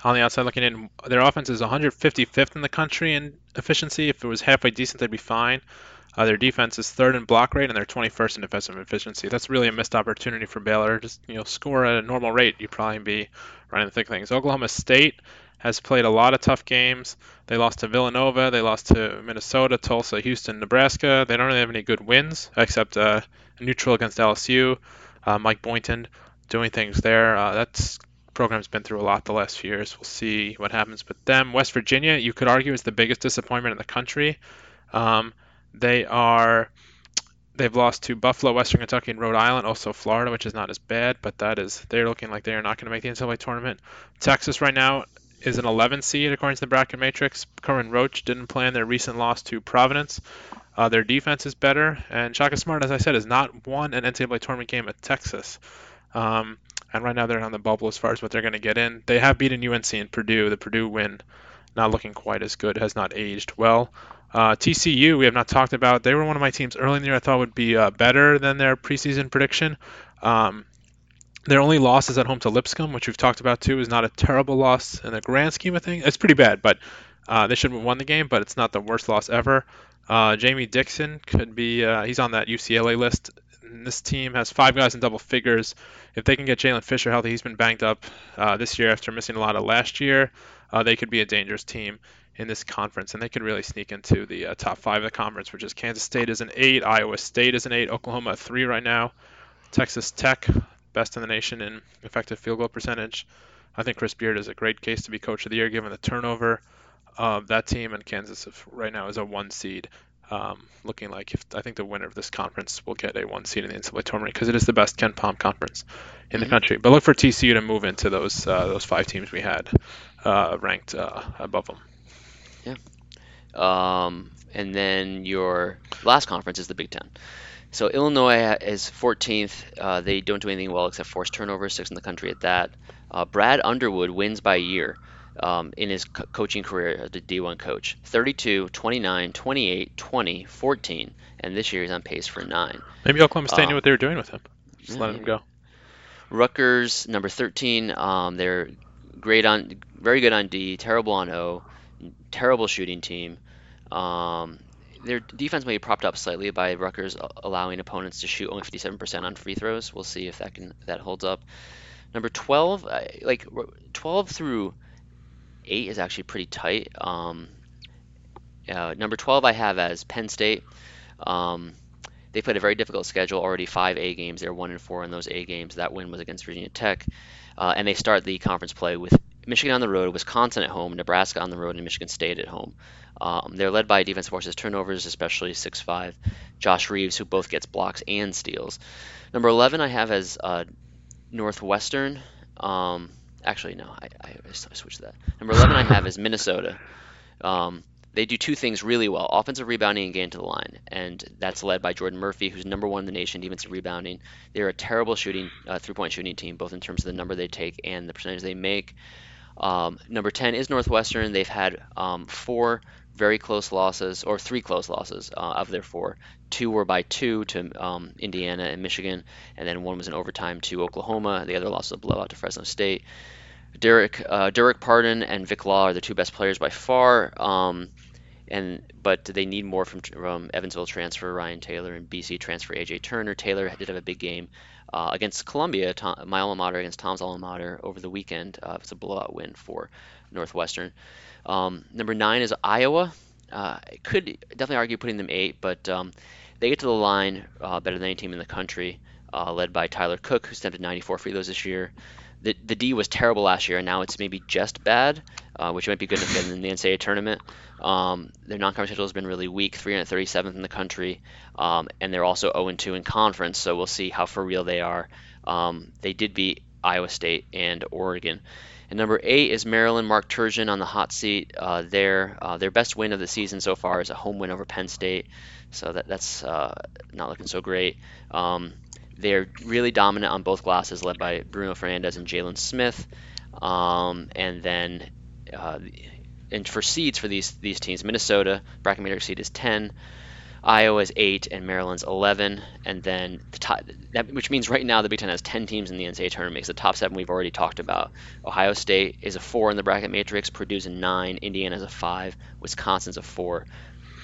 on the outside looking in. Their offense is 155th in the country in efficiency. If it was halfway decent, they'd be fine. Uh, their defense is third in block rate, and they're 21st in defensive efficiency. That's really a missed opportunity for Baylor. Just you know, score at a normal rate, you'd probably be running the thick things. Oklahoma State has played a lot of tough games. They lost to Villanova, they lost to Minnesota, Tulsa, Houston, Nebraska. They don't really have any good wins except uh, neutral against LSU. Uh, Mike Boynton doing things there. Uh, that's program's been through a lot the last few years. We'll see what happens with them. West Virginia, you could argue, is the biggest disappointment in the country. Um, they are they've lost to Buffalo, Western Kentucky, and Rhode Island, also Florida, which is not as bad, but that is they're looking like they are not going to make the NCAA tournament. Texas right now is an 11 seed according to the bracket matrix. Kerwin Roach didn't play in their recent loss to Providence. Uh, their defense is better, and Shaka Smart, as I said, has not won an NCAA tournament game at Texas. Um, and right now they're on the bubble as far as what they're going to get in. They have beaten UNC and Purdue. The Purdue win, not looking quite as good, has not aged well. Uh, TCU, we have not talked about. They were one of my teams early in the year I thought would be uh, better than their preseason prediction. Um, their only loss is at home to Lipscomb, which we've talked about too, is not a terrible loss in the grand scheme of things. It's pretty bad, but uh, they should have won the game, but it's not the worst loss ever. Uh, Jamie Dixon could be, uh, he's on that UCLA list. And this team has five guys in double figures. If they can get Jaylen Fisher healthy, he's been banged up uh, this year after missing a lot of last year. Uh, they could be a dangerous team in this conference, and they could really sneak into the uh, top five of the conference, which is Kansas State is an eight, Iowa State is an eight, Oklahoma a three right now, Texas Tech best in the nation in effective field goal percentage. I think Chris Beard is a great case to be coach of the year given the turnover of that team, and Kansas right now is a one seed. Um, looking like if I think the winner of this conference will get a one seed in the NCAA tournament because it is the best KenPom conference in the Mhm. country. But look for TCU to move into those uh, those five teams we had uh, ranked uh, above them. Um, and then your last conference is the Big Ten. So Illinois is 14th. Uh, they don't do anything well except force turnovers, sixth in the country at that. Uh, Brad Underwood wins by a year um, in his co- coaching career as a D1 coach 32, 29, 28, 20, 14, and this year he's on pace for nine. Maybe Oklahoma State Um, knew what they were doing with him. Just yeah, let him go. Rutgers, number 13. Um, they're great on, very good on D, terrible on O, terrible shooting team. Um, their defense may be propped up slightly by Rutgers allowing opponents to shoot only 57% on free throws. We'll see if that can that holds up. Number 12, like 12 through 8 is actually pretty tight. Um, uh, number 12 I have as Penn State. Um, they played a very difficult schedule. Already five A games. They're one and four in those A games. That win was against Virginia Tech, uh, and they start the conference play with Michigan on the road, Wisconsin at home, Nebraska on the road, and Michigan State at home. Um, they're led by defensive forces turnovers, especially six five, Josh Reaves, who both gets blocks and steals. Number 11 I have as uh, Northwestern. Um, actually, no, I, I, I switched that. Number 11 I have is Minnesota. Um, they do two things really well offensive rebounding and gain to the line. And that's led by Jordan Murphy, who's number one in the nation defensive rebounding. They're a terrible shooting, uh, three point shooting team, both in terms of the number they take and the percentage they make. Um, number 10 is Northwestern. They've had um, four very close losses, or three close losses uh, of their four. Two were by two to um, Indiana and Michigan, and then one was in overtime to Oklahoma. The other loss was a blowout to Fresno State. Dererk uh, Dererk Pardon and Vic Law are the two best players by far. Um, and but they need more from, from Evansville transfer Ryan Taylor and BC transfer AJ Turner. Taylor did have a big game uh, against Columbia, Tom, my alma mater against Tom's alma mater over the weekend. Uh, it's a blowout win for Northwestern. Um, number nine is Iowa. Uh, could definitely argue putting them eight, but um, they get to the line uh, better than any team in the country, uh, led by Tyler Cook, who stepped attempted 94 free throws this year. The, the D was terrible last year, and now it's maybe just bad, uh, which might be good enough in the NCAA tournament. Um, their non-conference schedule has been really weak, 337th in the country, um, and they're also 0-2 in conference. So we'll see how for real they are. Um, they did beat Iowa State and Oregon. And number eight is Maryland. Mark Turgeon on the hot seat uh, there. Uh, their best win of the season so far is a home win over Penn State. So that, that's uh, not looking so great. Um, they're really dominant on both glasses, led by Bruno Fernando and Jalen Smith. Um, and then, uh, and for seeds for these these teams, Minnesota bracket matrix seed is 10. Iowa is eight and Maryland's 11, and then the top, that, which means right now the Big Ten has 10 teams in the NCAA tournament. Because the top seven we've already talked about. Ohio State is a four in the bracket matrix. Purdue's a nine. Indiana's a five. Wisconsin's a four.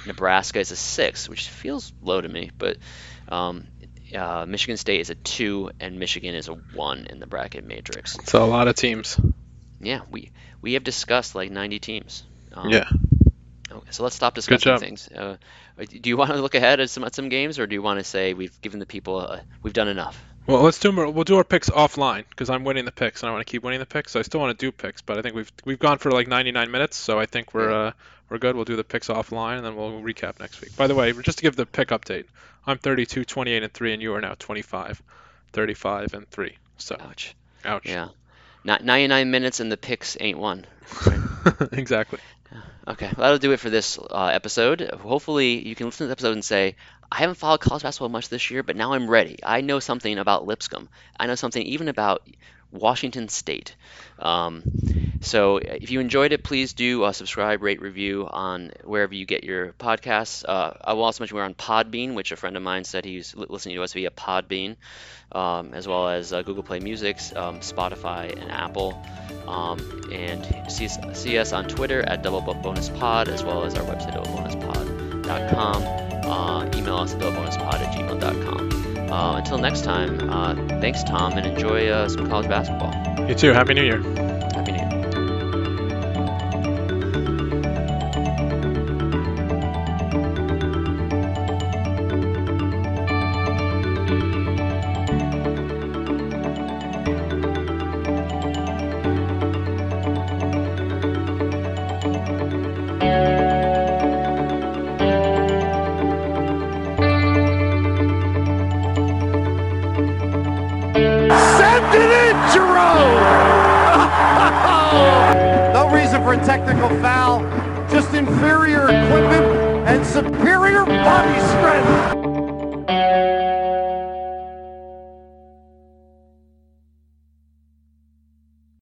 Nebraska is a six, which feels low to me, but um, uh, Michigan State is a two, and Michigan is a one in the bracket matrix. So a lot of teams. Yeah, we we have discussed like 90 teams. Um, yeah. Okay, so let's stop discussing things. Uh, do you want to look ahead at some at some games, or do you want to say we've given the people a, we've done enough? Well, let's do we'll do our picks offline because I'm winning the picks and I want to keep winning the picks. So I still want to do picks, but I think we've we've gone for like 99 minutes, so I think we're uh, we're good. We'll do the picks offline and then we'll recap next week. By the way, just to give the pick update, I'm 32, 28, and three, and you are now 25, 35, and three. So ouch, ouch. Yeah, not 99 minutes and the picks ain't one. Right? exactly. Okay, well, that'll do it for this uh, episode. Hopefully, you can listen to the episode and say, I haven't followed college basketball much this year, but now I'm ready. I know something about Lipscomb. I know something even about Washington State. Um, so if you enjoyed it, please do uh, subscribe, rate, review on wherever you get your podcasts. Uh, I will also mention we're on Podbean, which a friend of mine said he's listening to us via Podbean, um, as well as uh, Google Play Music, um, Spotify, and Apple. Um, and see us, see us, on Twitter at Double Bonus Pod, as well as our website, doublebonuspod.com. Uh, email us at doublebonuspod at gmail.com. Uh, until next time, uh, thanks, Tom, and enjoy uh, some college basketball. You too. Happy New Year. Happy New Year.